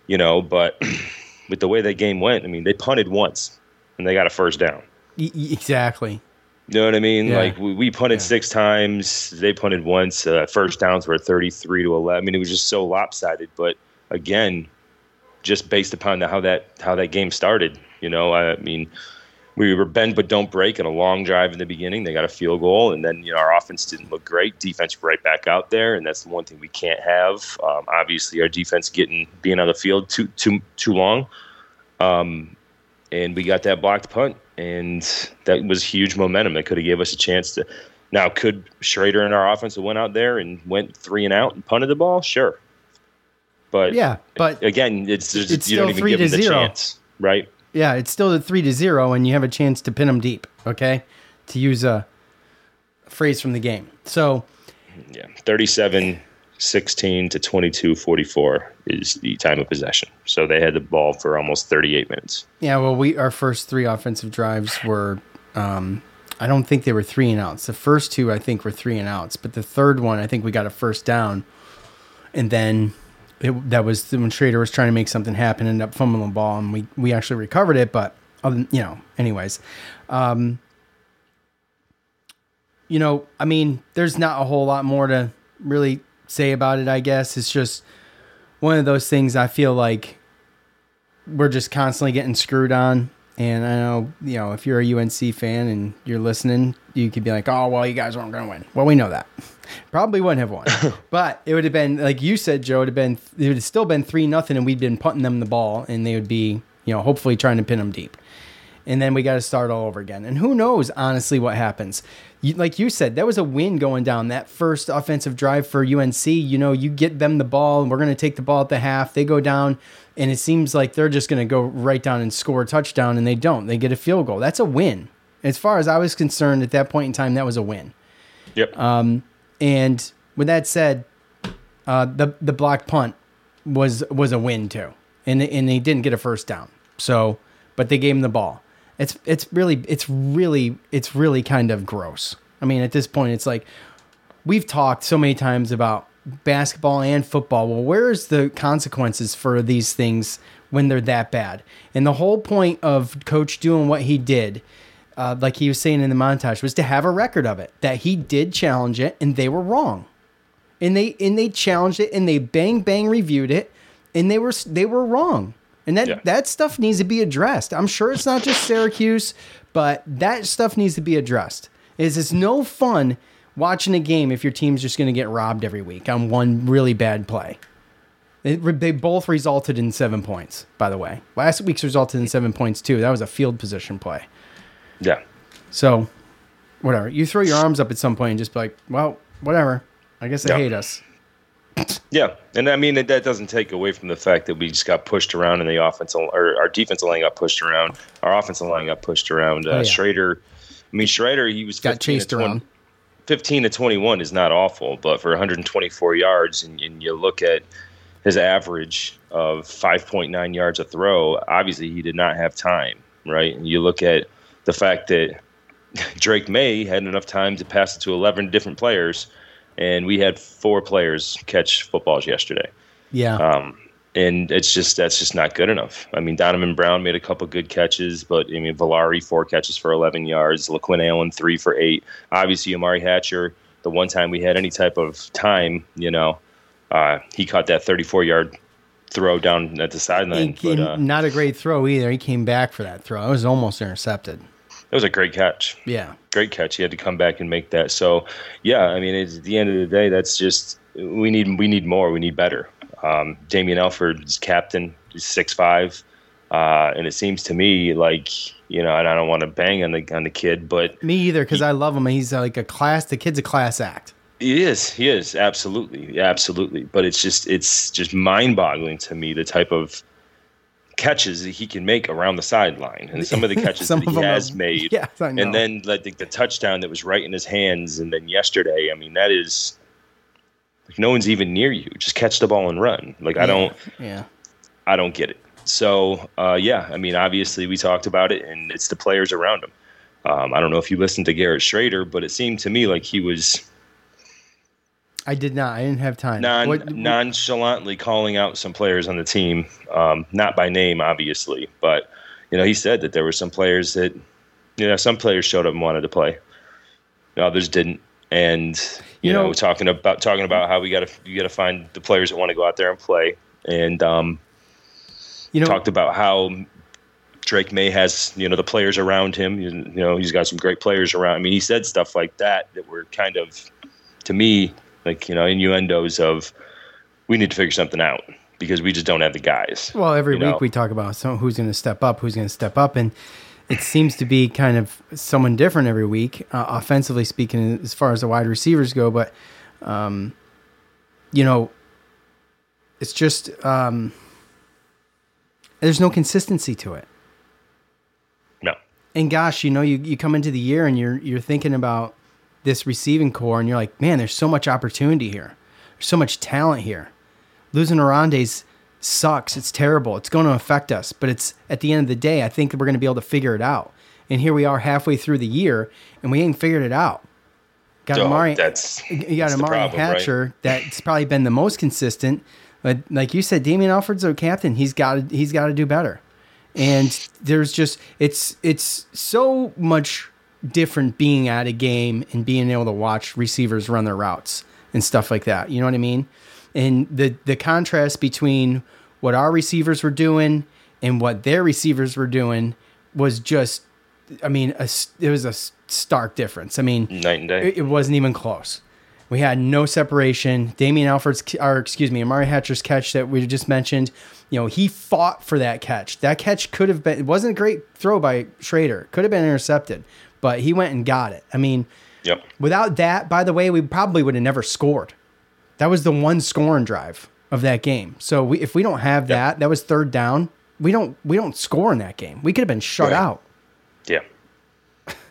you know. But with the way that game went, I mean, they punted once and they got a first down. Exactly. You know what I mean? Yeah. Like we, we punted Yeah. six times, they punted once. Uh, first downs were thirty-three to eleven. I mean, it was just so lopsided. But again, just based upon the, how that how that game started, you know, I mean, we were bend but don't break and a long drive in the beginning. They got a field goal, and then you know our offense didn't look great. Defense right back out there, and that's the one thing we can't have. Um, obviously, our defense getting being on the field too too too long. Um, and we got that blocked punt, and that was huge momentum. That could have gave us a chance to. Now, could Shrader and our offense have went out there and went three and out and punted the ball? Sure, but Yeah, but again, it's, there's, It's you don't still even three give to them the zero. chance, right? yeah, it's still the three to zero, and you have a chance to pin them deep. Okay, to use a phrase from the game. So Yeah, 37 16 to 22 44 is the time of possession. So they had the ball for almost 38 minutes. yeah, well, we our first three offensive drives were. Um, I don't think they were three and outs. The first two, I think, were three and outs, but the third one, I think we got a first down, and then it, that was when Shrader was trying to make something happen, ended up fumbling the ball, and we we actually recovered it. But um, you know, anyways, um, you know, I mean, there's not a whole lot more to really say about it. I guess it's just one of those things. I feel like we're just constantly getting screwed on. And I know, you know, if you're a UNC fan and you're listening, you could be like, oh, well, you guys aren't going to win. Well, we know that. Probably wouldn't have won. but it would have been, like you said, Joe, it would have been, it would have still been 3 nothing, and we'd been putting them the ball, and they would be, you know, hopefully trying to pin them deep. And then we got to start all over again. And who knows, honestly, what happens. You, like you said, that was a win going down. That first offensive drive for UNC, you know, you get them the ball, and we're going to take the ball at the half. They go down, and it seems like they're just going to go right down and score a touchdown, and they don't. They get a field goal. That's a win. As far as I was concerned at that point in time, that was a win. Yep. And with that said, uh, the the block punt was was a win too, and and they didn't get a first down. So, but they gave him the ball. It's it's really it's really it's really kind of gross. I mean, at this point, it's like we've talked so many times about basketball and football. Well, where's the consequences for these things when they're that bad? And the whole point of coach doing what he did, uh, like he was saying in the montage, was to have a record of it. That he did challenge it, and they were wrong. And they and they challenged it, and they bang bang reviewed it, and they were they were wrong. And that Yeah. that stuff needs to be addressed. I'm sure it's not just Syracuse, but that stuff needs to be addressed. Is it's no fun watching a game if your team's just going to get robbed every week on one really bad play. They, they both resulted in seven points, by the way. Last week's resulted in seven points too. That was a field position play. Yeah. So, whatever. You throw your arms up at some point and just be like, well, whatever. I guess they Yeah. hate us. Yeah, and I mean that doesn't take away from the fact that we just got pushed around in the offensive or our defensive line got pushed around, our offensive line got pushed around. Uh, Oh, yeah. Shrader, I mean Shrader, he was Got 15 to chased 20 around. 15 to 21 is not awful, but for 124 yards, and, and you look at his average of 5.9 yards a throw, obviously he did not have time, right? And you look at the fact that Drake Maye had enough time to pass it to 11 different players, and we had four players catch footballs yesterday. Yeah. Um, and it's just that's just not good enough. I mean, Donovan Brown made a couple good catches, but I mean, Villari four catches for 11 yards, LeQuint Allen three for eight. Obviously, Umari Hatcher, the one time we had any type of time, you know, uh, he caught that 34 yard throw down at the sideline. But uh, not a great throw either. He came back for that throw. It was almost intercepted. It was a great catch. Yeah. great catch. He had to come back and make that. So, yeah, I mean, it's, at the end of the day, that's just we need we need more. We need better. Um, Damian Alford is captain. He's six five, uh, and it seems to me like you know, and I don't want to bang on the on the kid, but Me either, because I love him. He's like a class. The kid's a class act. he is. He is absolutely, absolutely. But it's just it's just mind boggling to me the type of catches that he can make around the sideline and some of the catches that he them are- has made. Yes, I know. and then like the, the touchdown that was right in his hands, and then yesterday, I mean, that is like no one's even near you. Just catch the ball and run. Like I don't, Yeah. I don't get it. So uh, yeah, I mean, obviously we talked about it, and it's the players around him. Um, I don't know if you listened to Garrett Shrader, but it seemed to me like he was I did not. I didn't have time. non What- nonchalantly calling out some players on the team, um, not by name, obviously, but you know, he said that there were some players that, you know, some players showed up and wanted to play, others didn't, and you, You know, know- talking about talking about how we got to you got to find the players that want to go out there and play, and um, you know, talked about how Drake Maye has you know the players around him. You, you know, he's got some great players around. I mean, he said stuff like that that were kind of, to me, like you know, innuendos of we need to figure something out because we just don't have the guys. Well, every week know? we talk about so who's going to step up, who's going to step up, and it seems to be kind of someone different every week, uh, offensively speaking, as far as the wide receivers go. But, um, you know, it's just um, there's no consistency to it. no. And gosh, you know, you, you come into the year and you're you're thinking about this receiving core, and you're like, man, there's so much opportunity here. There's so much talent here. Losing Oronde's sucks. It's terrible. It's going to affect us. But it's at the end of the day, I think we're going to be able to figure it out. And here we are halfway through the year, and we ain't figured it out. Got Oh, Umari. that's- you got that's Umari problem, right? Hatcher. That's probably been the most consistent. But like you said, Damian Alford's our captain. He's got he's got to do better. And there's just it's it's so much different being at a game and being able to watch receivers run their routes and stuff like that. You know what I mean? And the the contrast between what our receivers were doing and what their receivers were doing was just I mean, a, it was a stark difference. I mean, Night and day. it, it wasn't even close. We had no separation. Damian Alford's, or excuse me, Umari Hatcher's catch that we just mentioned, you know, he fought for that catch. That catch could have been, it wasn't a great throw by Shrader, could have been intercepted, but he went and got it. I mean, Yep. without that, by the way, we probably would have never scored. That was the one scoring drive of that game. So we, if we don't have that, that was third down. We don't we don't score in that game. We could have been shut Right. out. Yeah.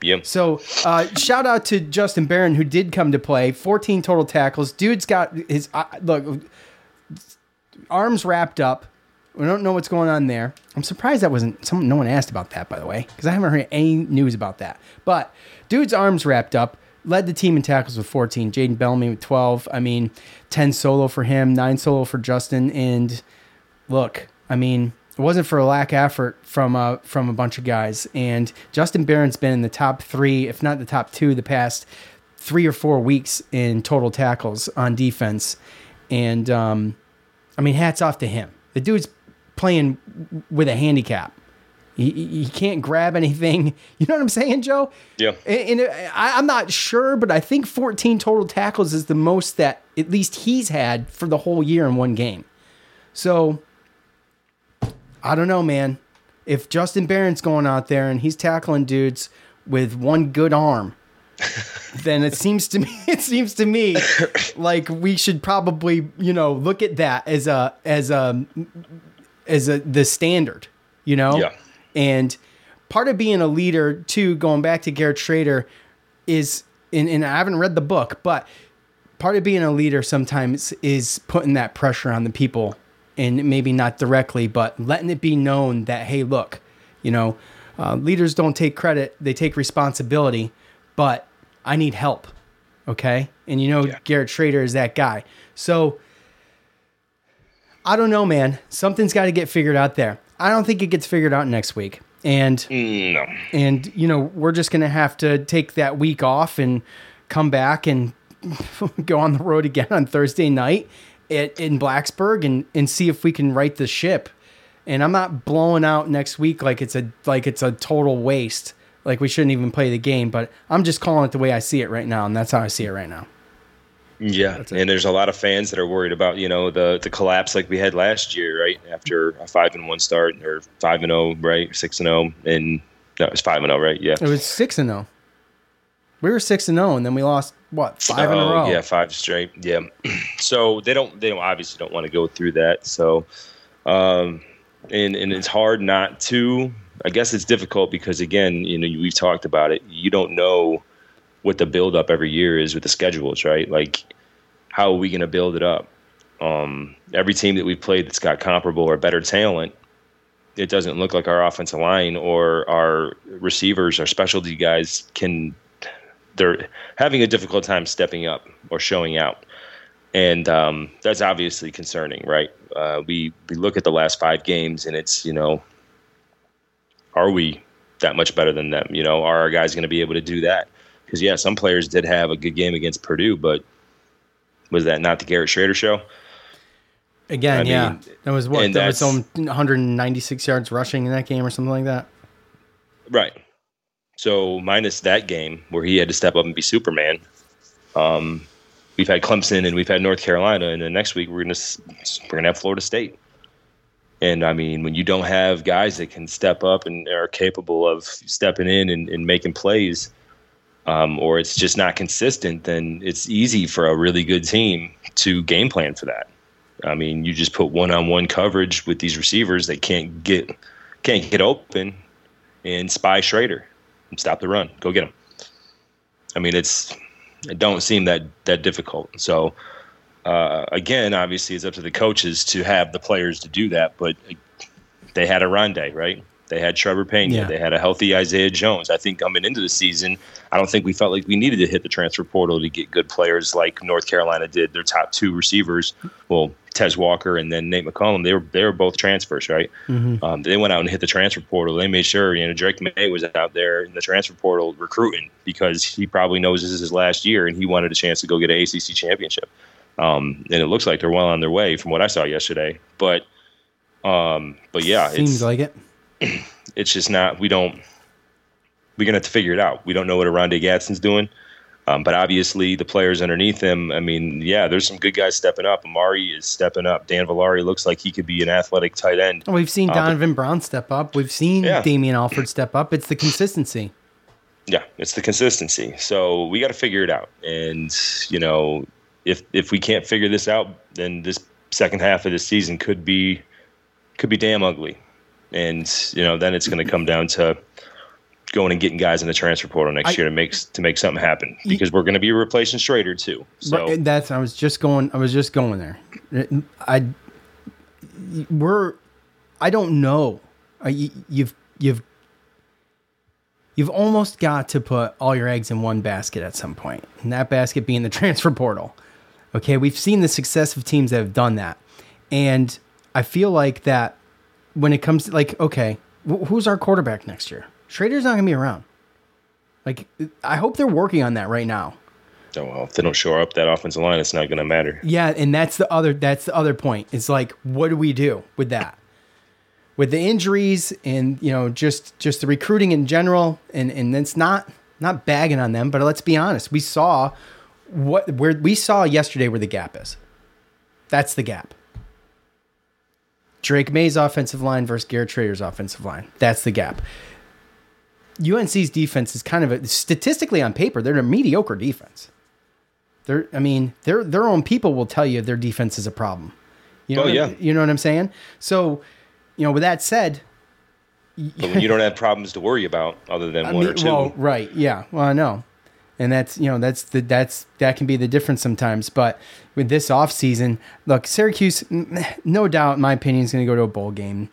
Yeah. So, uh, shout out to Justin Barron who did come to play. 14 total tackles. Dude's got his uh, look arms wrapped up. We don't know what's going on there. I'm surprised that wasn't some. No one asked about that, by the way, because I haven't heard any news about that. But dude's arms wrapped up. Led the team in tackles with 14. Jaden Bellamy with 12. I mean, 10 solo for him, nine solo for Justin. And look, I mean, it wasn't for a lack of effort from uh, from a bunch of guys. And Justin Barron's been in the top three, if not the top two, the past three or four weeks in total tackles on defense. And um, I mean, hats off to him. The dude's playing with a handicap. He, he can't grab anything. You know what I'm saying, Joe? Yeah. And, and I, I'm not sure, but I think 14 total tackles is the most that at least he's had for the whole year in one game. So I don't know, man. If Justin Barron's going out there and he's tackling dudes with one good arm, then it seems to me it seems to me like we should probably you know look at that as a as a as a the standard, you know. Yeah. And part of being a leader too, going back to Garrett Shrader, is and, and I haven't read the book, but part of being a leader sometimes is putting that pressure on the people and maybe not directly, but letting it be known that, hey, look, you know, uh, leaders don't take credit, they take responsibility, but I need help. Okay. And you know, Yeah. Garrett Shrader is that guy. So I don't know, man. Something's got to get figured out there. I don't think it gets figured out next week. And no. and you know we're just gonna have to take that week off and come back and go on the road again on Thursday night at, in Blacksburg and and see if we can right the ship. And I'm not blowing out next week like it's a like it's a total waste. Like we shouldn't even play the game, but I'm just calling it the way I see it right now, and that's how I see it right now. Yeah, and there's a lot of fans that are worried about you know the the collapse like we had last year, right? After a five and one start or five and zero, right? Six and zero, and no, it was five and zero, right? Yeah. It was six and zero. We were six and zero, and then we lost what five in a Oh, row. Yeah, five straight. Yeah. So they don't they don't obviously don't want to go through that. So um and and it's hard not to I guess it's difficult because again, you know, we've talked about it. You don't know what the build up every year is with the schedules, right? Like how are we going to build it up? Um every team that we've played that's got comparable or better talent it doesn't look like our offensive line or our receivers, our specialty guys can they're having a difficult time stepping up or showing out. And um, that's obviously concerning, right? Uh, we we look at the last five games, and it's you know, are we that much better than them? You know, are our guys going to be able to do that? Because yeah, some players did have a good game against Purdue, but was that not the Garrett Shrader show? Again, I yeah, mean, that was what that was some 196 yards rushing in that game or something like that. Right. So minus that game where he had to step up and be Superman, um, we've had Clemson and we've had North Carolina, and then next week we're gonna we're gonna have Florida State. And I mean, when you don't have guys that can step up and are capable of stepping in and, and making plays, um, or it's just not consistent, then it's easy for a really good team to game plan for that. I mean, you just put one-on-one coverage with these receivers that can't get can't get open, and spy Shrader and stop the run. Go get him. I mean, it's it don't seem that that difficult. So uh, again, obviously, it's up to the coaches to have the players to do that. But they had Oronde, right? They had Trebor Peña. Yeah. They had a healthy Isaiah Jones. I think coming into the season, I don't think we felt like we needed to hit the transfer portal to get good players like North Carolina did. Their top two receivers, well, Tez Walker and then Nate McCollum, they were they were both transfers, right? Um, they went out and hit the transfer portal. They made sure you know Drake Maye was out there in the transfer portal recruiting because he probably knows this is his last year and he wanted a chance to go get an ACC championship. Um, and it looks like they're well on their way from what I saw yesterday. But um, but yeah, Seems it's like it. it's just not. We don't. We're gonna have to figure it out. We don't know what Oronde Gadsden's doing. Um, but obviously, the players underneath him. I mean, yeah, there's some good guys stepping up. Umari is stepping up. Dan Villari looks like he could be an athletic tight end. We've seen Uh, but- Donovan Brown step up. We've seen Yeah. Damian Alford step up. It's the consistency. Yeah, it's the consistency. So we got to figure it out. And you know, if if we can't figure this out, then this second half of the season could be could be damn ugly. And you know, then it's going to come down to going and getting guys in the transfer portal next I- year to make to make something happen because we're going to be replacing Shrader too. So that's I was just going. I was just going there. I we're. I don't know. You, you've you've you've almost got to put all your eggs in one basket at some point, and that basket being the transfer portal. Okay, we've seen the success of teams that have done that, and I feel like that when it comes to like, okay, wh- who's our quarterback next year? Shrader's not gonna be around. Like, I hope they're working on that right now. oh, well, if they don't shore up that offensive line, it's not going to matter. Yeah, and that's the other that's the other point. It's like what do we do with that? With the injuries and you know just just the recruiting in general and and it's not not bagging on them, but let's be honest. We saw what where we saw yesterday where the gap is. That's the gap. Drake Maye's offensive line versus Garrett Shrader's offensive line. That's the gap. UNC's defense is kind of a, statistically on paper, they're a mediocre defense. They're, I mean, their their own people will tell you their defense is a problem. You know, Oh, yeah. you know what I'm saying. So, you know, with that said, But when you don't have problems to worry about other than I one mean, or two, well, right, yeah, well, I know, and that's you know that's the that's that can be the difference sometimes. But with this off season, look, Syracuse, no doubt, in my opinion, is going to go to a bowl game.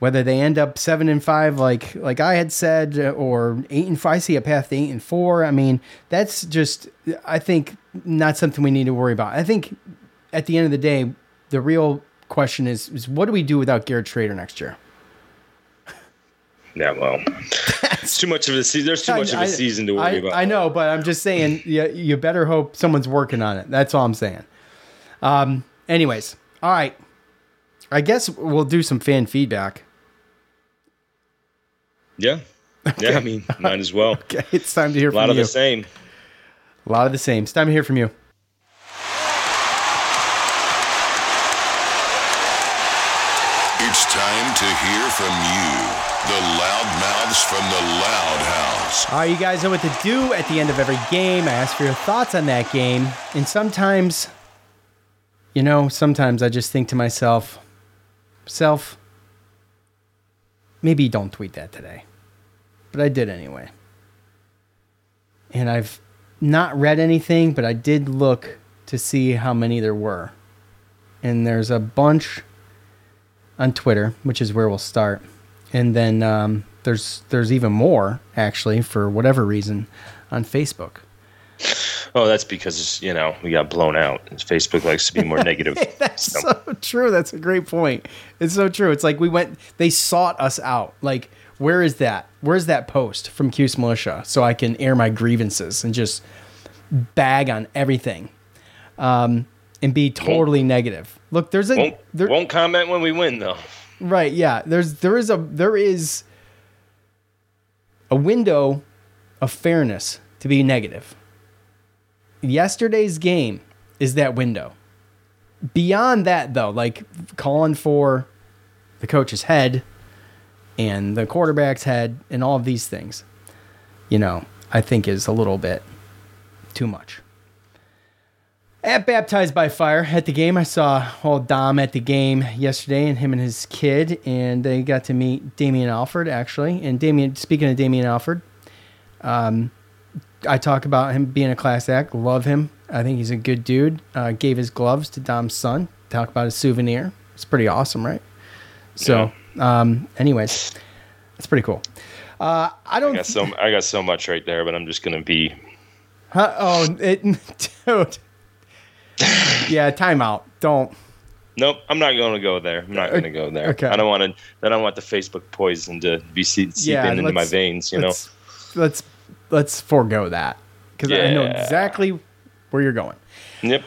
Whether they end up seven and five, like like I had said, or eight and five, I see a path to eight and four. I mean, that's just I think not something we need to worry about. I think at the end of the day, the real question is is what do we do without Garrett Shrader next year? Yeah, well, it's too much of a season. There's too much of I- a season to worry I, about. I know, but I'm just saying, you, you better hope someone's working on it. That's all I'm saying. Um. Anyways, all right. I guess we'll do some fan feedback. Yeah, yeah. I mean, might as well. Okay, it's time to hear A lot from of you. the same. A lot of the same. It's time to hear from you. It's time to hear from you, the loudmouths from the Loud House. All right, you guys know what to do at the end of every game. I ask for your thoughts on that game. And sometimes, you know, sometimes I just think to myself, self, maybe don't tweet that today. But I did anyway. And I've not read anything, but I did look to see how many there were. And there's a bunch on Twitter, which is where we'll start. And then um, there's there's even more actually for whatever reason on Facebook. Oh, that's because you know we got blown out. Facebook likes to be more negative. That's so true. That's a great point. It's so true. It's like we went. They sought us out. Like where is that? Where's that post from Cuse Militia so I can air my grievances and just bag on everything, um, and be totally negative. Look, there's a Won't there, won't comment when we win though. Right, yeah. There's there is a there is a window of fairness to be negative. Yesterday's game is that window. Beyond that though, like calling for the coach's head and the quarterback's head and all of these things, you know, I think is a little bit too much. At Baptized by Fire at the game, I saw old Dom at the game yesterday, and him and his kid, and they got to meet Damian Alford actually. And Damian, speaking of Damian Alford, um, I talk about him being a class act. Love him. I think he's a good dude. Uh, gave his gloves to Dom's son. Talk about a souvenir. It's pretty awesome, right? So, um, anyways, it's pretty cool. Uh, I I don't. got so I got so much right there, but I'm just gonna be. Huh? Oh, it, dude. yeah, timeout. Don't. Nope, I'm not going to go there. I'm not going to go there. Okay. I don't want to. I don't want the Facebook poison to be seeping Yeah, into my veins. You know. let's, let's let's forego that because I know exactly where you're going. Yep.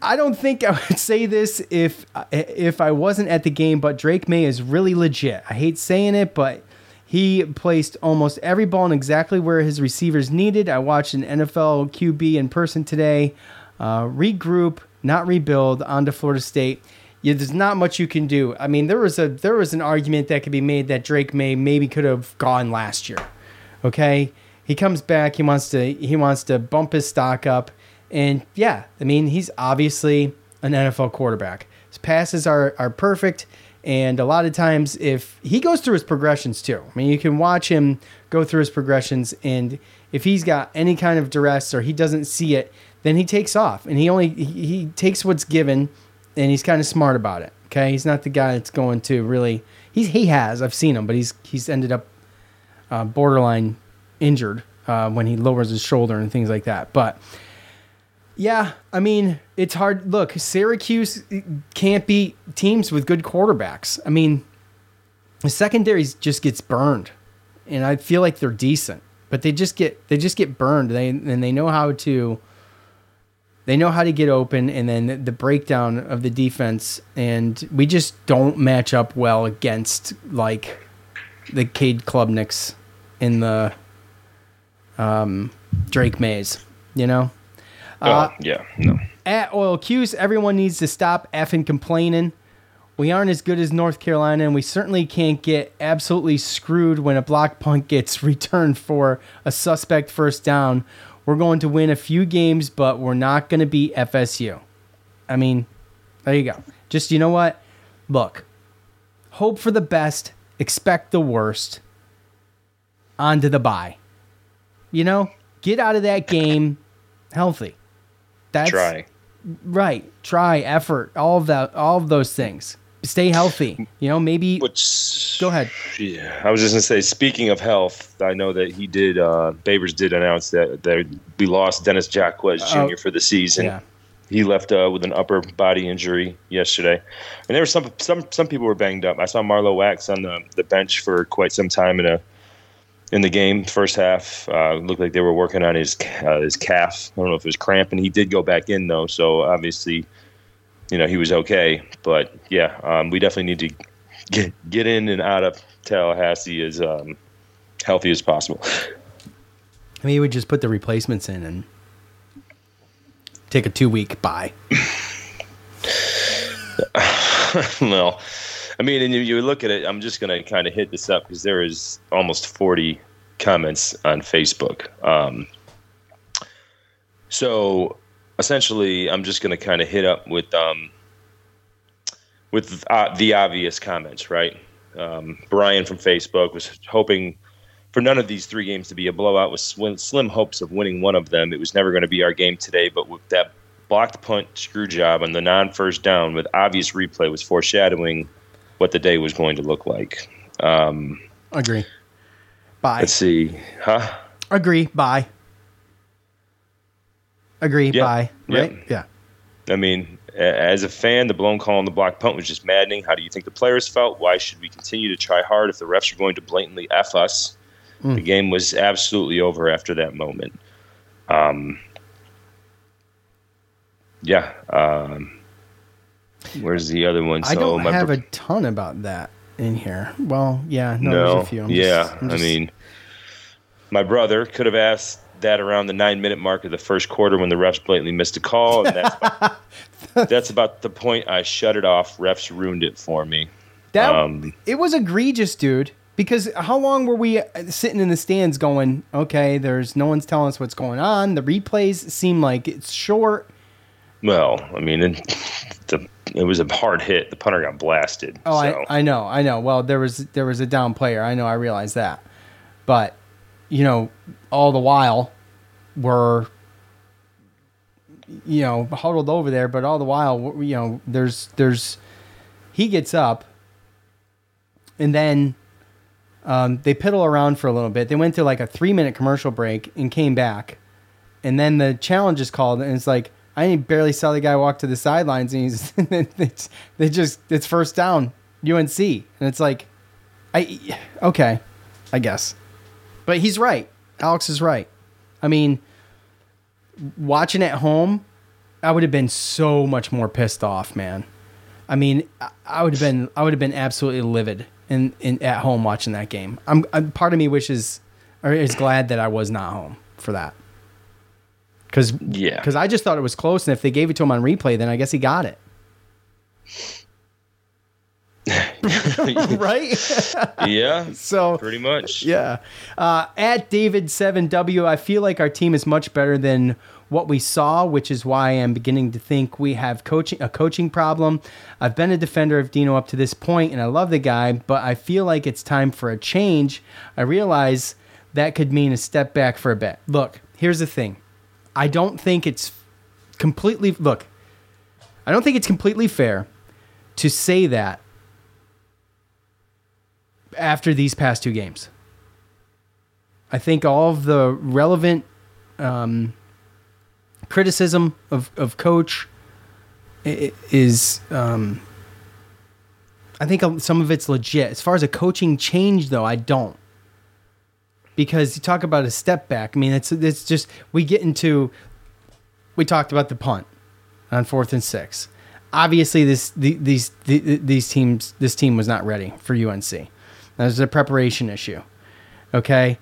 I don't think I would say this if if I wasn't at the game, but Drake Maye is really legit. I hate saying it, but he placed almost every ball in exactly where his receivers needed. I watched an NFL QB in person today. Uh, regroup, not rebuild, onto Florida State. Yeah, there's not much you can do. I mean, there was a there was an argument that could be made that Drake Maye maybe could have gone last year. Okay, he comes back. He wants to he wants to bump his stock up, and yeah, I mean he's obviously an NFL quarterback. His passes are are perfect, and a lot of times if he goes through his progressions too. I mean you can watch him go through his progressions, and if he's got any kind of duress or he doesn't see it, then he takes off, and he only he, he takes what's given, and he's kind of smart about it. Okay, he's not the guy that's going to really. He's he has I've seen him, but he's he's ended up uh, borderline injured uh, when he lowers his shoulder and things like that. But yeah, I mean, it's hard. Look, Syracuse can't beat teams with good quarterbacks. I mean, the secondary just gets burned, and I feel like they're decent, but they just get they just get burned. They and they know how to. They know how to get open, and then the breakdown of the defense, and we just don't match up well against like the Cade Klubniks in the um, Drake Mayes, you know? Oh Uh, yeah. No. at Oil Q's, everyone needs to stop effing complaining. we aren't as good as North Carolina, and we certainly can't get absolutely screwed when a block punt gets returned for a suspect first down. We're going to win a few games, but we're not going to beat FSU. I mean, there you go. Just, you know what? Look, hope for the best, expect the worst, on to the bye. You know, get out of that game healthy. That's Try. right. Try, effort, all of that, all of those things. Stay healthy. You know, maybe. Which Go ahead. Yeah, I was just gonna say. Speaking of health, I know that he did. Uh, Babers did announce that that we lost Denis Jaquez Jr. Oh, for the season. yeah. He left uh, with an upper body injury yesterday, and there were some some some people were banged up. I saw Marlowe Wax on the, the bench for quite some time in a in the game first half. Uh, looked like they were working on his uh, his calf. I don't know if it was cramping. He did go back in though, so obviously, you know, he was okay. But yeah, um, we definitely need to get get in and out of Tallahassee as um, healthy as possible. Maybe we just put the replacements in and take a two week bye. well, I mean, and you, you look at it. I'm just going to kind of hit this up because there is almost 40 comments on Facebook. Um, so essentially, I'm just going to kind of hit up with um, with uh, the obvious comments, right? Um, Brian from Facebook was hoping for none of these three games to be a blowout with slim, slim hopes of winning one of them. It was never going to be our game today, but with that blocked punt screw job on the non first down with obvious replay was foreshadowing what the day was going to look like. Um, Agree. Bye. let's see. Huh? Agree. Bye. Agree. Yeah. Bye. Right? Yeah. I mean, as a fan, the blown call on the block punt was just maddening. How do you think the players felt? Why should we continue to try hard if the refs are going to blatantly F us? Mm. The game was absolutely over after that moment. Um, yeah. Um, where's the other one? I don't my have a ton about that in here. Well, yeah. No, no, there's a few. I'm yeah. just- I'm I mean, my brother could have asked that around the nine minute mark of the first quarter when the refs blatantly missed a call, and that's about, that's about the point I shut it off. Refs ruined it for me. That Um, it was egregious, dude. Because how long were we sitting in the stands going, okay, there's no one's telling us what's going on. The replays seem like it's short. Well, I mean, it, the, it was a hard hit. The punter got blasted. Oh, so. I, I know, I know. Well, there was there was a down player. I know, I realize that. But you know, all the while we're you know huddled over there. But all the while, you know, there's there's he gets up, and then um, they piddle around for a little bit. They went to like a three minute commercial break and came back, and then the challenge is called, and it's like I barely saw the guy walk to the sidelines, and he's it's, they just it's first down UNC, and it's like I okay, I guess, but he's right. Alex is right. I mean, watching at home, I would have been so much more pissed off, man. I mean, I- would have been I would have been absolutely livid in, in at home watching that game. I'm, I'm part of me wishes or is glad that I was not home for that. Cuz Yeah. cuz I just thought it was close and if they gave it to him on replay then I guess he got it. right? yeah, so pretty much. Yeah. Uh, at David7W, I feel like our team is much better than what we saw, which is why I am beginning to think we have coaching a coaching problem. I've been a defender of Dino up to this point, and I love the guy, but I feel like it's time for a change. I realize that could mean a step back for a bit. Look, here's the thing. I don't think it's completely look. I don't think it's completely fair to say that after these past two games. I think all of the relevant um, criticism of, of coach is, um, I think some of it's legit. As far as a coaching change, though, I don't. Because you talk about a step back. I mean, it's it's just we get into. We talked about the punt on fourth and six. Obviously, this the, these the, these teams this team was not ready for UNC. There's a preparation issue. Okay.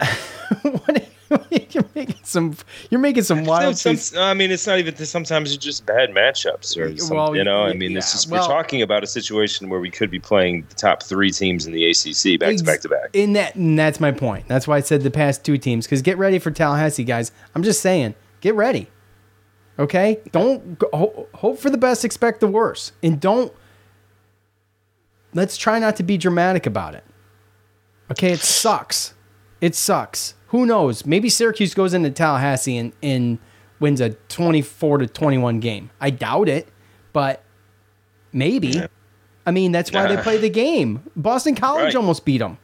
what, you're making some. You're making some wild. Some- I mean, it's not even. Sometimes it's just bad matchups, or some, Well, you know. I mean, it's yeah, just well- we're talking about a situation where we could be playing the top three teams in the ACC back to back to back. In that, and that's my point. That's why I said the past two teams. Because get ready for Tallahassee, guys. I'm just saying, get ready. Okay, don't go, hope for the best, expect the worst, and don't. Let's try not to be dramatic about it. Okay, it sucks. It sucks. Who knows? Maybe Syracuse goes into Tallahassee and, and wins a 24 to 21 game. I doubt it, but maybe. I mean, that's why they play the game. Boston College Right. almost beat them.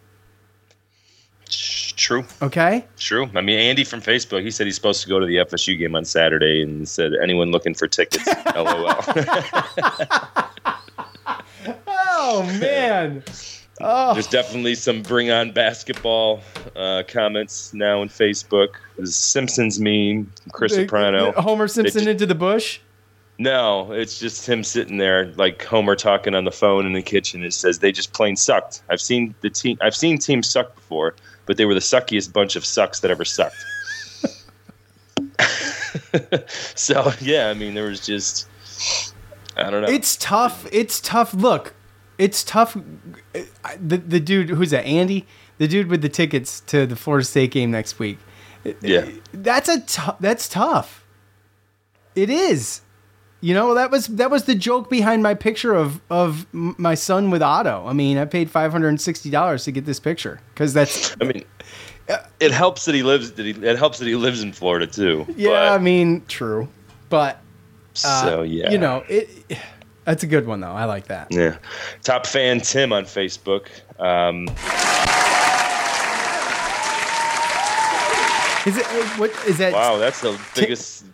True, Okay. true. I mean, Andy from Facebook, he said he's supposed to go to the FSU game on Saturday, and said anyone looking for tickets, LOL. Oh man. Oh. There's definitely some bring on basketball uh, comments now on Facebook. The Simpsons meme, Chris Soprano. Homer Simpson It- into the bush. No, it's just him sitting there like Homer talking on the phone in the kitchen. It says they just plain sucked. I've seen the team. I've seen teams suck before, but they were the suckiest bunch of sucks that ever sucked. so yeah, I mean, there was just I don't know. It's tough. It's tough. Look, it's tough. The the dude who's that? Andy, the dude with the tickets to the Florida State game next week. yeah, That's a tou- that's tough. It is. You know that was that was the joke behind my picture of of my son with Otto. I mean, I paid five hundred and sixty dollars to get this picture because that's I mean, it helps that he lives. That he, it helps that he lives in Florida too. yeah. I mean, true, but uh, so yeah, you know it. That's a good one though. I like that. Yeah. Top fan Tim on Facebook. Um, Is it what is that? wow, that's the biggest.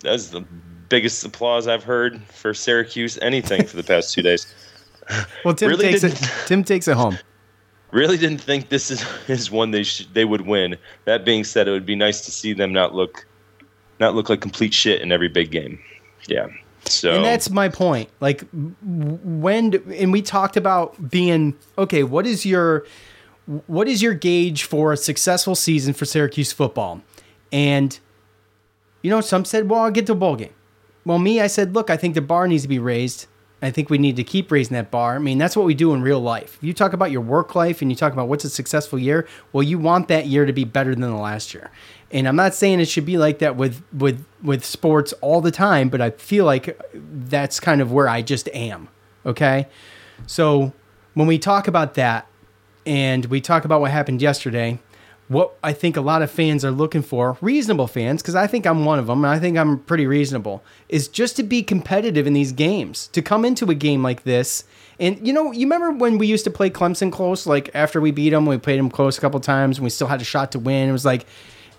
That's the biggest applause I've heard for Syracuse anything for the past two days. Well, Tim really takes it. Tim takes it home. Really didn't think this is is one they sh- they would win. That being said, it would be nice to see them not look not look like complete shit in every big game. Yeah. So And that's my point. Like when and we talked about being okay, what is your what is your gauge for a successful season for Syracuse football? And you know, some said, "Well, I'll get to a bowl game." Well, me, I said, "Look, I think the bar needs to be raised. I think we need to keep raising that bar. I mean, that's what we do in real life. If you talk about your work life and you talk about what's a successful year, well, you want that year to be better than the last year. And I'm not saying it should be like that with with with sports all the time, but I feel like that's kind of where I just am. Okay? So, when we talk about that and we talk about what happened yesterday, what I think a lot of fans are looking for, reasonable fans, because I think I'm one of them, and I think I'm pretty reasonable, is just to be competitive in these games. To come into a game like this, and you know, you remember when we used to play Clemson close? Like after we beat them, we played them close a couple times, and we still had a shot to win. It was like,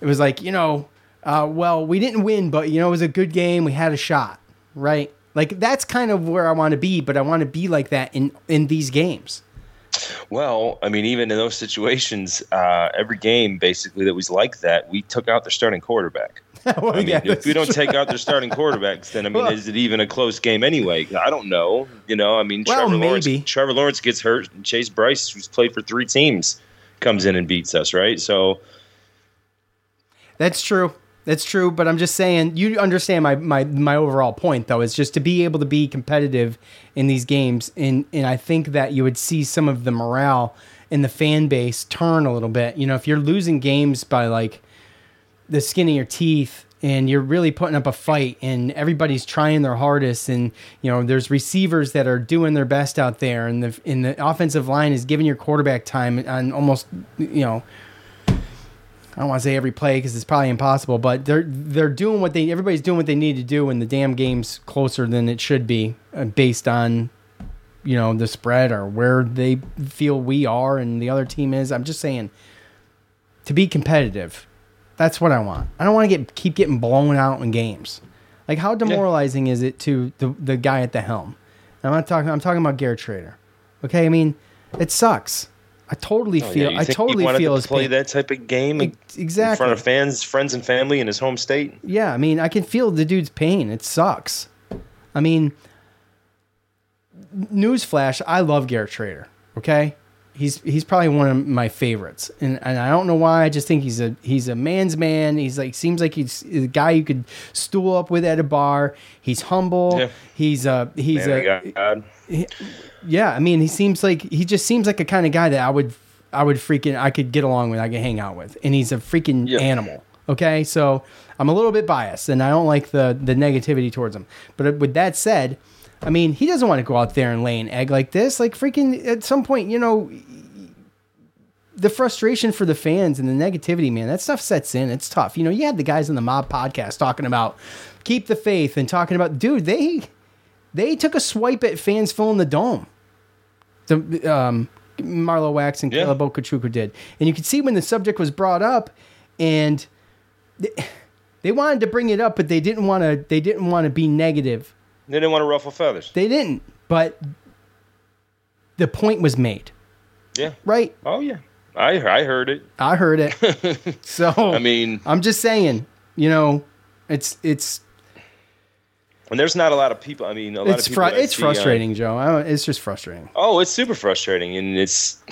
it was like you know, uh, well, we didn't win, but you know, it was a good game. We had a shot, right? Like that's kind of where I want to be, but I want to be like that in in these games. Well, I mean, even in those situations, uh, every game basically that was like that, we took out their starting quarterback. well, I mean, yeah, if we don't true. take out their starting quarterbacks, then I mean, Well- is it even a close game anyway? I don't know. You know, I mean, Well, Trevor Lawrence. Trevor Lawrence gets hurt, and Chase Brice, who's played for three teams, comes in and beats us, right? So That's true. That's true, but I'm just saying you understand my, my, my overall point though is just to be able to be competitive in these games and and I think that you would see some of the morale in the fan base turn a little bit. You know, if you're losing games by like the skin of your teeth and you're really putting up a fight and everybody's trying their hardest and you know there's receivers that are doing their best out there and the and the offensive line is giving your quarterback time on almost you know I don't want to say every play because it's probably impossible, but they're they're doing what they everybody's doing what they need to do, and the damn game's closer than it should be uh, based on you know the spread or where they feel we are and the other team is. I'm just saying to be competitive. That's what I want. I don't want to get keep getting blown out in games. Like how demoralizing is it to the the guy at the helm? I'm not talking. I'm talking about Garrett Shrader. Okay, I mean it sucks. I totally Oh, yeah, feel. you I totally feel to play pain. that type of game exactly in front of fans, friends, and family in his home state. Yeah, I mean, I can feel the dude's pain. It sucks. I mean, newsflash, I love Garrett Shrader. Okay, He's he's probably one of my favorites, and, and I don't know why. I just think he's a he's a man's man. He's like seems like he's a guy you could stool up with at a bar. He's humble. Yeah. He's a he's Man, a got- yeah. I mean, he seems like he just seems like a kind of guy that I would I would freaking I could get along with. I could hang out with, and he's a freaking Yeah. animal. Okay, so I'm a little bit biased, and I don't like the the negativity towards him. But uh, with that said, I mean, he doesn't want to go out there and lay an egg like this. Like freaking at some point, you know, the frustration for the fans and the negativity, man, that stuff sets in. It's tough. You know, you had the guys in the mob podcast talking about keep the faith and talking about, dude, they they took a swipe at fans filling the dome. The um, Marlowe Wax and Yeah. Caleb Okechukwu did, and you could see when the subject was brought up, and they, they wanted to bring it up, but they didn't want to. They didn't want to be negative. They didn't want to ruffle feathers. They didn't, but the point was made, Yeah. right? Oh yeah. I I heard it. I heard it. so I mean, I'm just saying, you know, it's it's and there's not a lot of people. I mean, a lot of people. fru- it's on- uh, frustrating, Joe. I don't, it's just frustrating. Oh, it's super frustrating, and it's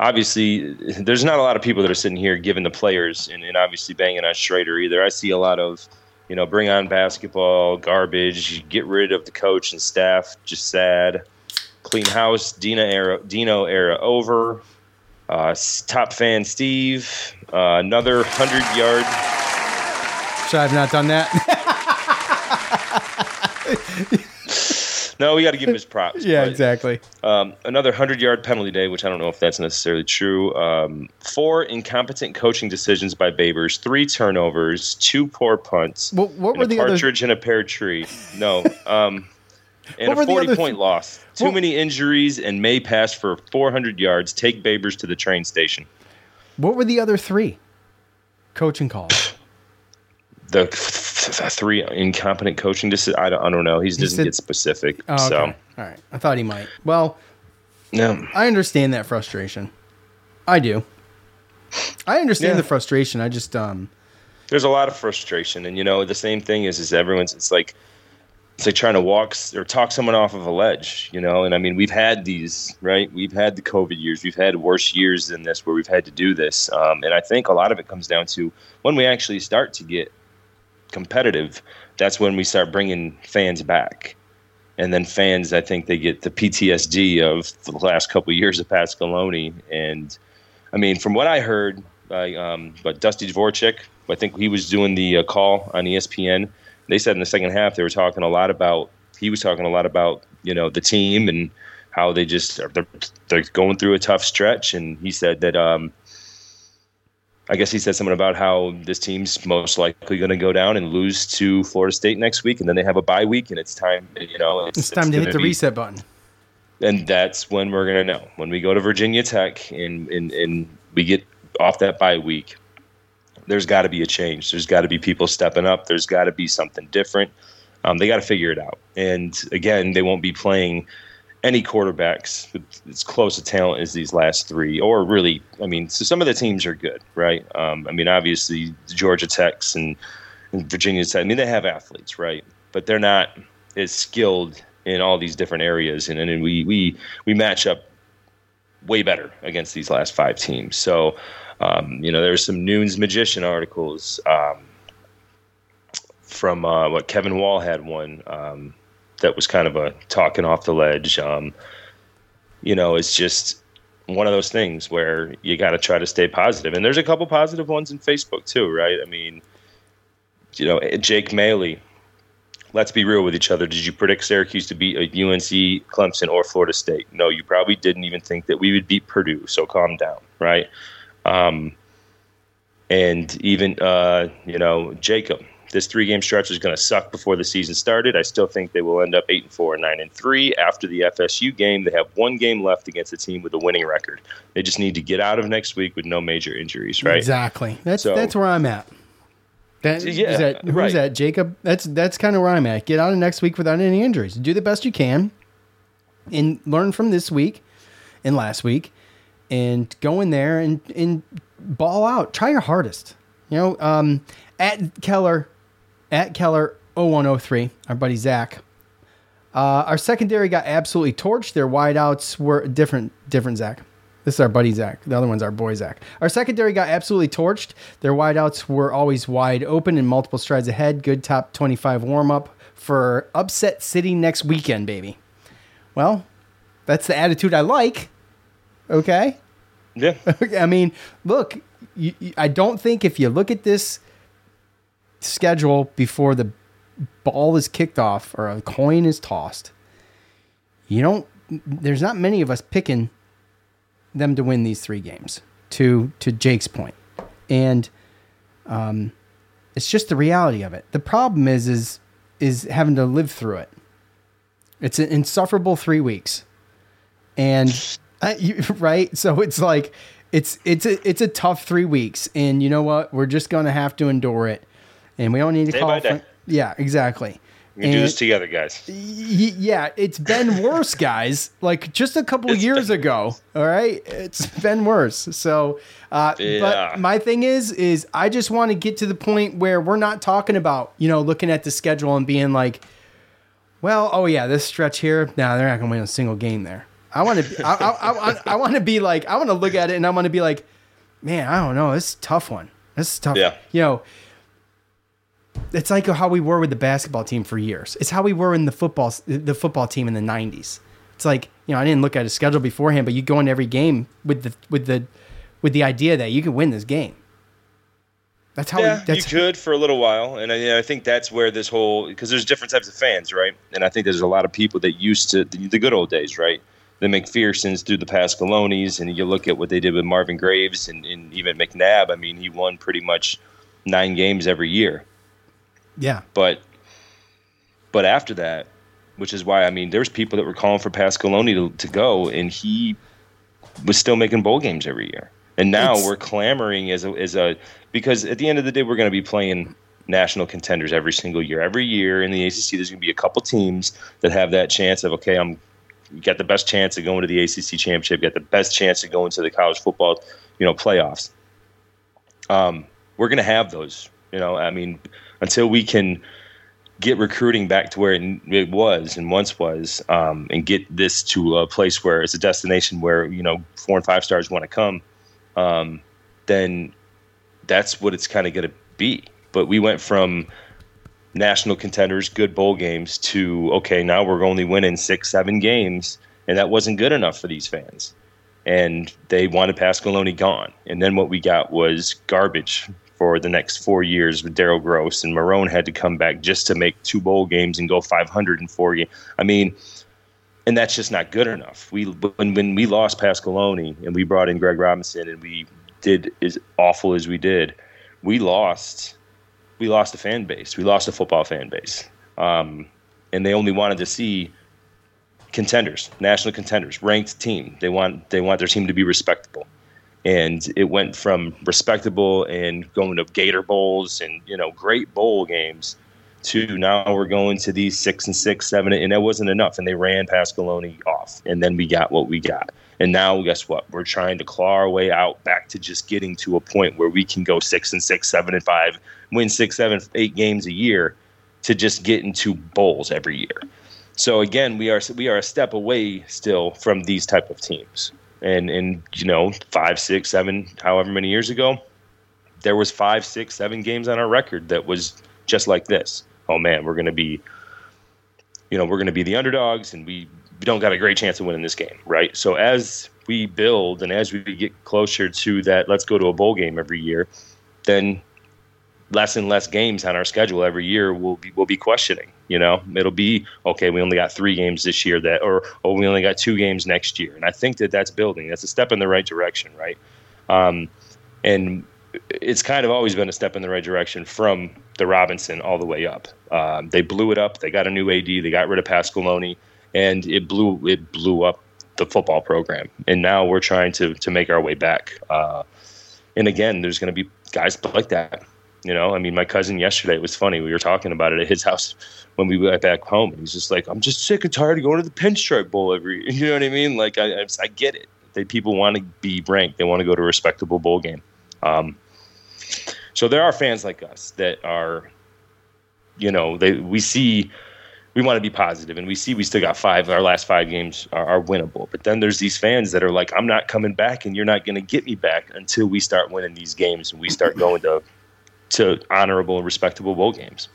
obviously there's not a lot of people that are sitting here giving the players and, and obviously banging on Shrader either. I see a lot of, you know, bring on basketball, garbage, get rid of the coach and staff, just sad. Clean house, Dina era, Dino era over. Uh, top fan Steve, uh, another hundred yard. So I have not done that? No, we got to give him his props. yeah, but- exactly. Um, another 100 yard penalty day, which I don't know if that's necessarily true. Um, four incompetent coaching decisions by Babers, three turnovers, two poor punts, What- what were a the other- partridge and a pear tree. No. Um, and What a 40 other- point loss. Too what- many injuries and may pass for 400 yards. Take Babers to the train station. What were the other three coaching calls? The three incompetent coaching decisions, I don't, I don't know. He doesn't said- get specific. Oh, okay. So, All right. I thought he might. Well, no. I understand that frustration. I do. I understand Yeah. the frustration. I just um there's a lot of frustration and you know the same thing is is everyone's it's like it's like trying to walk or talk someone off of a ledge you know and i mean we've had these right we've had the covid years we've had worse years than this where we've had to do this um, and i think a lot of it comes down to when we actually start to get competitive that's when we start bringing fans back and then fans i think they get the ptsd of the last couple of years of pasqualoni and I mean, from what I heard, by um, but Dusty Dvoracek, I think he was doing the uh, call on ESPN. They said in the second half they were talking a lot about. He was talking a lot about you know the team and how they just they're, they're going through a tough stretch. And he said that um, I guess he said something about how this team's most likely going to go down and lose to Florida State next week, and then they have a bye week, and it's time. You know, it's time to gonna hit the be- reset button. and that's when we're gonna know when we go to Virginia Tech and and, and we get off that bye week. There's got to be a change. There's got to be people stepping up. There's got to be something different. Um, they got to figure it out. And again, they won't be playing any quarterbacks as close a talent as these last three, or really, I mean, so some of the teams are good, right? Um, I mean, obviously, Georgia Tech's and, and Virginia Tech. I mean, they have athletes, right? But they're not as skilled in all these different areas, and and we we we match up way better against these last five teams. So, um, you know, there's some Nunes Magician articles um, from uh, what Kevin Wall had one um, that was kind of a talking off the ledge. Um, you know, it's just one of those things where you got to try to stay positive. And there's a couple positive ones in Facebook too, right? I mean, you know, Jake Maley. Let's be real with each other. Did you predict Syracuse to beat a UNC, Clemson, or Florida State? No, you probably didn't even think that we would beat Purdue. So calm down, right? Um, and even uh, you know Jacob, this three-game stretch is going to suck before the season started. I still think they will end up eight and four, nine and three after the FSU game. They have one game left against a team with a winning record. They just need to get out of next week with no major injuries, right? Exactly. That's So- that's where I'm at. That, Yeah, is that, who's right. that? Jacob. That's that's kind of where I'm at. Get out of next week without any injuries. Do the best you can, and learn from this week and last week, and go in there and and ball out. Try your hardest. You know, um, at Keller, at Keller 0103, our buddy Zach. Uh, our secondary got absolutely torched. Their wideouts were different. Different Zach. This is our buddy Zach. The other one's our boy Zach. Our secondary got absolutely torched. Their wideouts were always wide open and multiple strides ahead. Good top 25 warm up for upset city next weekend, baby. Well, that's the attitude I like. Okay. Yeah. I mean, look, you, you, I don't think if you look at this schedule before the ball is kicked off or a coin is tossed, you don't. There's not many of us picking them to win these three games. To to Jake's point, and um, it's just the reality of it. The problem is is is having to live through it. It's an insufferable three weeks, and uh, you, right. So it's like it's it's a it's a tough three weeks, and you know what? We're just gonna have to endure it, and we don't need to Day call. day. yeah, exactly. We can do this together, guys. Yeah, it's been worse, guys. Like just a couple It's years ago. All right, it's been worse. So, uh, Yeah. but my thing is, is I just want to get to the point where we're not talking about, you know, looking at the schedule and being like, well, oh yeah, this stretch here, nah, they're not gonna win a single game there. I want to, I, I, I, I want to be like, I want to look at it and I want to be like, man, I don't know, this is a tough one. This is tough. Yeah. You know, it's like how we were with the basketball team for years. It's how we were in the football the football team in the '90s. It's like you know I didn't look at a schedule beforehand, but you go into every game with the with the with the idea that you can win this game. That's how. yeah, we, that's you could for a little while, and uh, I, I think that's where this whole because there's different types of fans, right? And I think there's a lot of people that used to the, the good old days, right? The MacPhersons through the Pasqualonis, and you look at what they did with Marvin Graves and, and even McNabb. I mean, he won pretty much nine games every year. Yeah. But but after that, which is why I mean, there's people that were calling for Pasqualoni to, to go, and he was still making bowl games every year. And now It's- we're clamoring as a as a because at the end of the day, we're going to be playing national contenders every single year. Every year in the ACC, there's going to be a couple teams that have that chance of okay, I'm got the best chance of going to the ACC championship, got the best chance of going to the college football, you know, playoffs. Um, we're going to have those. You know, I mean, until we can get recruiting back to where it, was and once was, um, and get this to a place where it's a destination where you know four and five stars want to come, um, then that's what it's kind of going to be. But we went from national contenders, good bowl games, to okay, now we're only winning six, seven games, and that wasn't good enough for these fans. And they wanted Pasqualoni gone. And then what we got was garbage for the next four years with Daryl Gross, and Marrone had to come back just to make two bowl games and go 500 in four games. I mean, and that's just not good enough. We when when we lost Pasqualoni and we brought in Greg Robinson and we did as awful as we did, we lost we lost a fan base. We lost a football fan base, um, and they only wanted to see contenders, national contenders, ranked team. They want they want their team to be respectable, and it went from respectable and going to Gator bowls and you know great bowl games to now we're going to these six and six, seven, and that wasn't enough. And they ran Pasqualoni off, and then we got what we got. And now, guess what? We're trying to claw our way out back to just getting to a point where we can go six and six, seven and five, win six, seven, eight games a year, to just get into bowls every year. So again, we are we are a step away still from these type of teams. And and you know, five, six, seven, however many years ago, there was five, six, seven games on our record that was just like this. Oh man, we're going to be, you know, we're going to be the underdogs, and we, we don't got a great chance of winning this game, right? So as we build and as we get closer to that, let's go to a bowl game every year, then less and less games on our schedule every year we'll be we'll be questioning. You know, it'll be okay. We only got three games this year that, or oh, we only got two games next year, and I think that that's building. That's a step in the right direction, right? Um, and it's kind of always been a step in the right direction from the Robinson all the way up. Um, they blew it up. They got a new AD. They got rid of Pasqualoni, and it blew it blew up the football program. And now we're trying to to make our way back. Uh, and again, there's going to be guys like that. You know, I mean, my cousin yesterday it was funny. We were talking about it at his house when we went back home. And he's just like, "I'm just sick and tired of going to the Pinstripe Bowl every." You know what I mean? Like, I I, I get it. They people want to be ranked. They want to go to a respectable bowl game. Um, so there are fans like us that are, you know, they we see we want to be positive, and we see we still got five. Our last five games are, are winnable, but then there's these fans that are like, "I'm not coming back, and you're not going to get me back until we start winning these games and we start going to to honorable and respectable bowl games."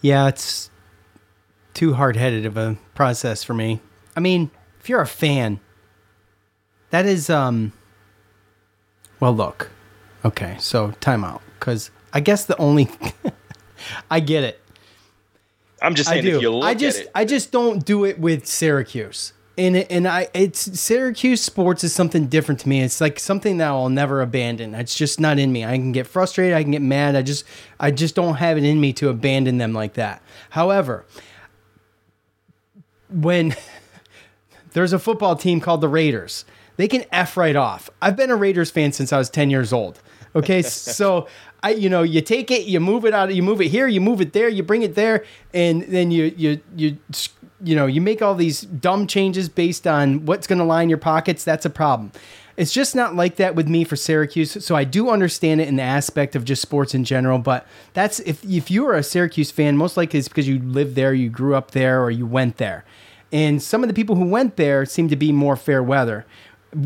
Yeah, it's too hard headed of a process for me. I mean, if you're a fan, that is um. Well, look. Okay, so timeout because I guess the only I get it. I'm just I saying, do. if you look I just I just don't do it with Syracuse. And and I it's Syracuse sports is something different to me. It's like something that I'll never abandon. It's just not in me. I can get frustrated, I can get mad. I just I just don't have it in me to abandon them like that. However, when there's a football team called the Raiders, they can f right off. I've been a Raiders fan since I was 10 years old. Okay, so I you know, you take it, you move it out, you move it here, you move it there, you bring it there and then you you you you know, you make all these dumb changes based on what's going to line your pockets, that's a problem. It's just not like that with me for Syracuse. So I do understand it in the aspect of just sports in general, but that's if if you are a Syracuse fan, most likely it's because you lived there, you grew up there, or you went there. And some of the people who went there seem to be more fair weather.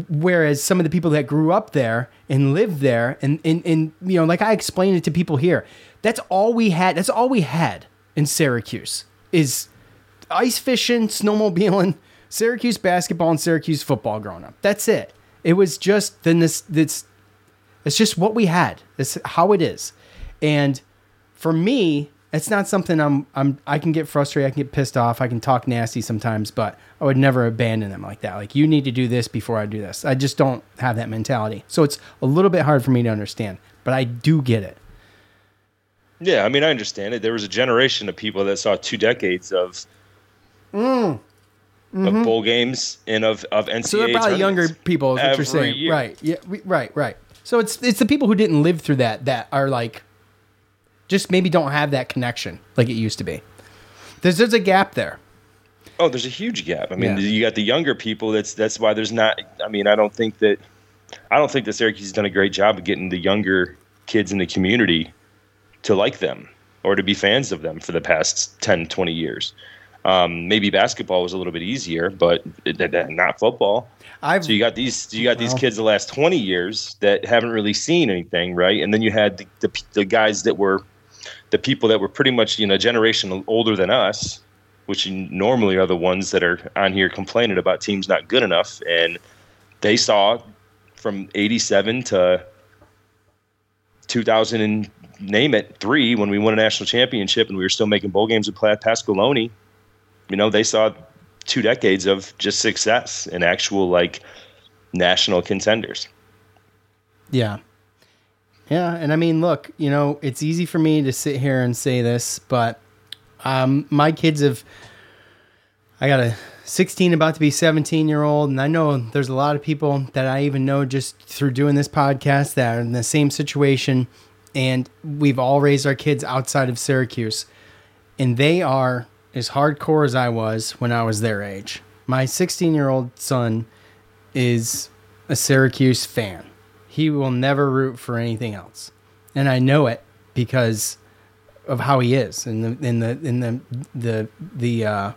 Whereas some of the people that grew up there and lived there, and, and, and you know, like I explained it to people here, that's all we had. That's all we had in Syracuse is ice fishing, snowmobiling, Syracuse basketball, and Syracuse football growing up. That's it. It was just then this. It's it's just what we had. It's how it is, and for me, it's not something I'm I'm I can get frustrated. I can get pissed off. I can talk nasty sometimes, but I would never abandon them like that. Like you need to do this before I do this. I just don't have that mentality. So it's a little bit hard for me to understand, but I do get it. yeah, I mean, I understand it. There was a generation of people that saw two decades of Mm. of bowl games and of of NCAA. Mm-hmm. So they're probably younger people, is what you're saying, year. right? Yeah, we- right, right. So it's it's the people who didn't live through that that are like, just maybe don't have that connection like it used to be. There's there's a gap there. Oh, there's a huge gap. I mean, Yeah. you got the younger people. That's that's why there's not. I mean, I don't think that I don't think that Syracuse has done a great job of getting the younger kids in the community to like them or to be fans of them for the past 10, 20 years. Um, maybe basketball was a little bit easier, but it, it- it- not football. I've So you got these you got these Well- kids the last 20 years that haven't really seen anything, right? And then you had the, the, the guys that were the people that were pretty much you know a generation older than us, which normally are the ones that are on here complaining about teams not good enough, and they saw from 87 to 2000 and name it three when we won a national championship and we were still making bowl games with Pasqualoni. You know, they saw two decades of just success and actual like national contenders. Yeah. Yeah, and I mean, look, you know, it's easy for me to sit here and say this, but um, my kids have. I got a 16 about to be 17 year old, and I know there's a lot of people that I even know just through doing this podcast that are in the same situation, and we've all raised our kids outside of Syracuse, and they are as hardcore as I was when I was their age. My 16 year old son is a Syracuse fan. He will never root for anything else. And I know it because of how he is and the in the in the the the uh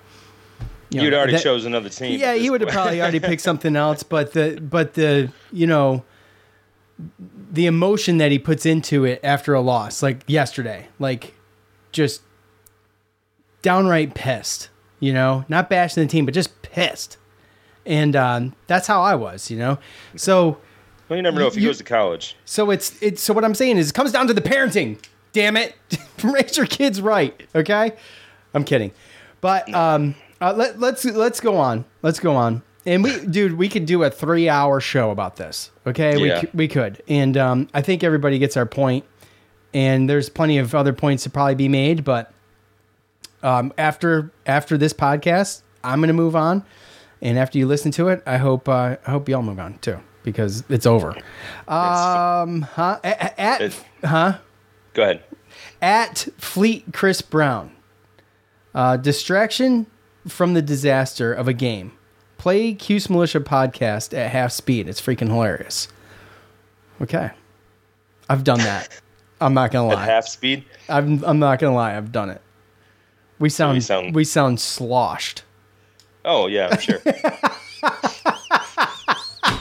you You'd already that- chose another team. yeah, he would have probably already picked something else, but the but the you know the emotion that he puts into it after a loss, like yesterday, like just downright pissed, you know, not bashing the team, but just pissed. And um, that's how I was, you know. So Well, you never know if he You- goes to college. so it's it's so what I'm saying is it comes down to the parenting. Damn it, raise your kids right. Okay, I'm kidding, but um, uh, let let's let's go on. Let's go on. And we, dude, we could do a three hour show about this. Okay, we Yeah. c- we could, and um, I think everybody gets our point. And there's plenty of other points to probably be made, but um, after after this podcast, I'm gonna move on. And after you listen to it, I hope uh, I hope y'all move on too because it's over. Um, huh? At, at It's- huh? Go ahead. At Fleet Chris Brown. Uh, distraction from the disaster of a game. Play Cuse Militia podcast at half speed. It's freaking hilarious. Okay, I've done that. I'm not gonna lie. At half speed. I'm I'm not gonna lie. I've done it. We sound, we sound- sound sloshed. Oh yeah, I'm sure.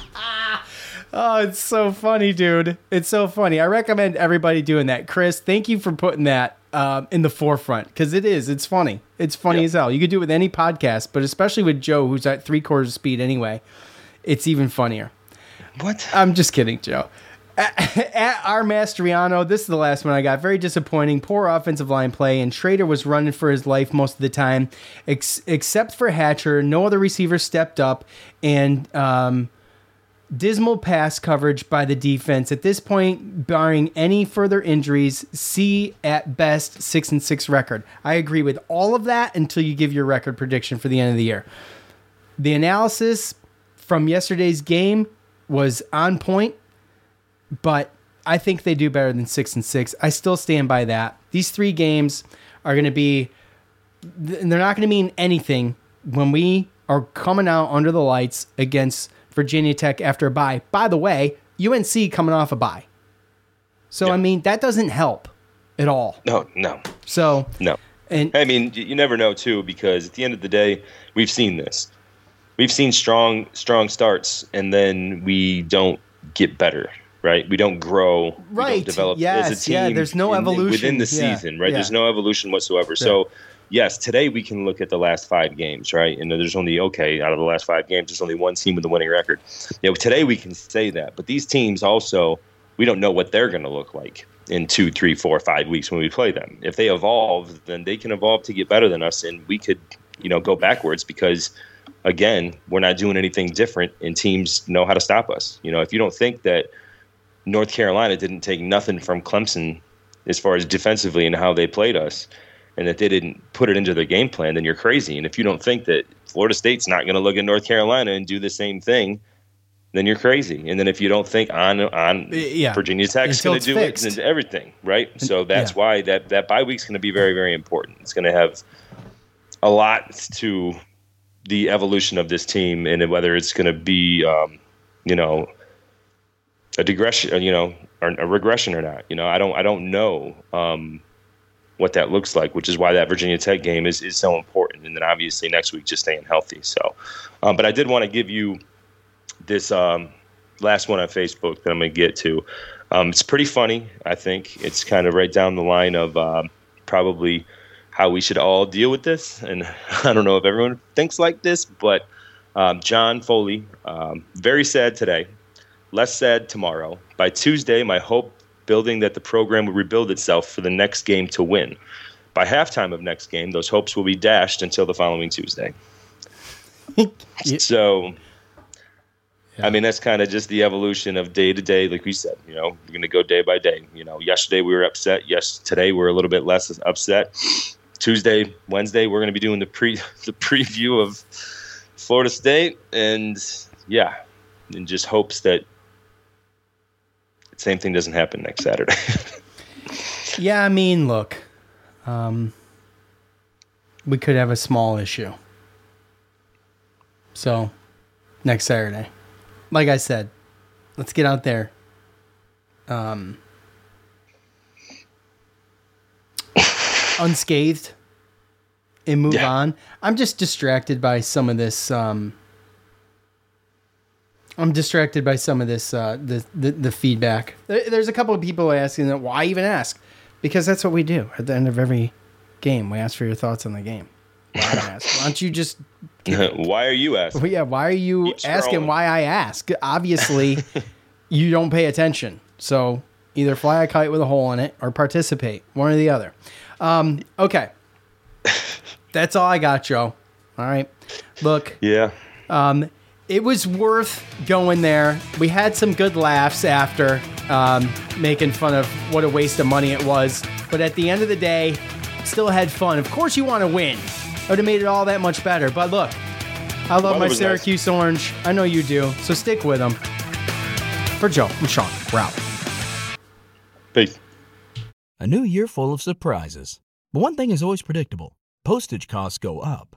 Oh, it's so funny, dude. It's so funny. I recommend everybody doing that. Chris, thank you for putting that um, in the forefront because it is. It's funny. It's funny Yeah. as hell. You could do it with any podcast, but especially with Joe, who's at three quarters speed anyway. It's even funnier. what? I'm just kidding, Joe. At, at our Mastriano, this is the last one I got. Very disappointing. Poor offensive line play, and Shrader was running for his life most of the time, ex- except for Hatcher. No other receiver stepped up, and um, dismal pass coverage by the defense. At this point, barring any further injuries, see at best six and six record. I agree with all of that until you give your record prediction for the end of the year. The analysis from yesterday's game was on point, but I think they do better than six and six. I still stand by that. These three games are going to be, they're not going to mean anything when we are coming out under the lights against Virginia Tech after a bye. By the way, UNC coming off a bye. So, I mean, that doesn't help at all. No, no, So, no. and I mean, you never know too, because at the end of the day, we've seen this. We've seen strong, strong starts, and then we don't get better, right? We don't grow, Right. don't develop as a team. yeah, there's no in- evolution. within the Yeah, season, right? yeah. There's no evolution whatsoever. So, yes, today we can look at the last five games, right? And there's only okay out of the last five games, there's only one team with a winning record. You know, today we can say that, but these teams also, we don't know what they're going to look like in two, three, four, five weeks when we play them. If they evolve, then they can evolve to get better than us, and we could, you know, go backwards because, again, we're not doing anything different, and teams know how to stop us. You know, if you don't think that North Carolina didn't take nothing from Clemson as far as defensively and how they played us, and that they didn't put it into their game plan, then you're crazy. And if you don't think that Florida State's not going to look at North Carolina and do the same thing, then you're crazy. And then if you don't think on on yeah. Virginia Tech's going to do fixed. it, then everything, right? So that's yeah. why that that bye week's going to be very very important. It's going to have a lot to the evolution of this team and whether it's going to be um, you know a digression, you know, or a regression or not. You know, I don't I don't know um, what that looks like, which is why that Virginia Tech game is, is so important. And then obviously next week just staying healthy. So, um, but I did want to give you this um, last one on Facebook that I'm going to get to. Um, it's pretty funny. I think it's kind of right down the line of um, probably how we should all deal with this. And I don't know if everyone thinks like this, but um, John Foley, um, very sad today. Less sad tomorrow. By Tuesday, my hope building that the program will rebuild itself for the next game to win. By halftime of next game, those hopes will be dashed until the following Tuesday. So, I mean, that's kind of just the evolution of day to day. Like we said, you know, we're going to go day by day. You know, yesterday we were upset. Yes, today we're a little bit less upset. Tuesday, Wednesday, we're going to be doing the pre the preview of Florida State, and yeah, and just hopes that same thing doesn't happen next Saturday. Yeah, I mean, look, um, we could have a small issue. So, next Saturday, like I said, let's get out there. Um, unscathed and move Yeah. on. I'm just distracted by some of this. Um, I'm distracted by some of this uh, the, the the feedback. There, there's a couple of people asking that why even ask, because that's what we do at the end of every game. We ask for your thoughts on the game. Why, ask? why don't you just why are you asking? well, yeah? Why are you Keep asking scrolling. why I ask? Obviously, you don't pay attention. So either fly a kite with a hole in it or participate, one or the other. Um, okay, that's all I got, Joe. All right, look. Yeah. Um, it was worth going there. We had some good laughs after, um, making fun of what a waste of money it was. But at the end of the day, still had fun. Of course, you want to win. It would have made it all that much better. But look, I love my was nice. Syracuse orange. I know you do. So stick with them. For Joe, I'm Sean. We're out. Peace. A new year full of surprises. But one thing is always predictable postage costs go up.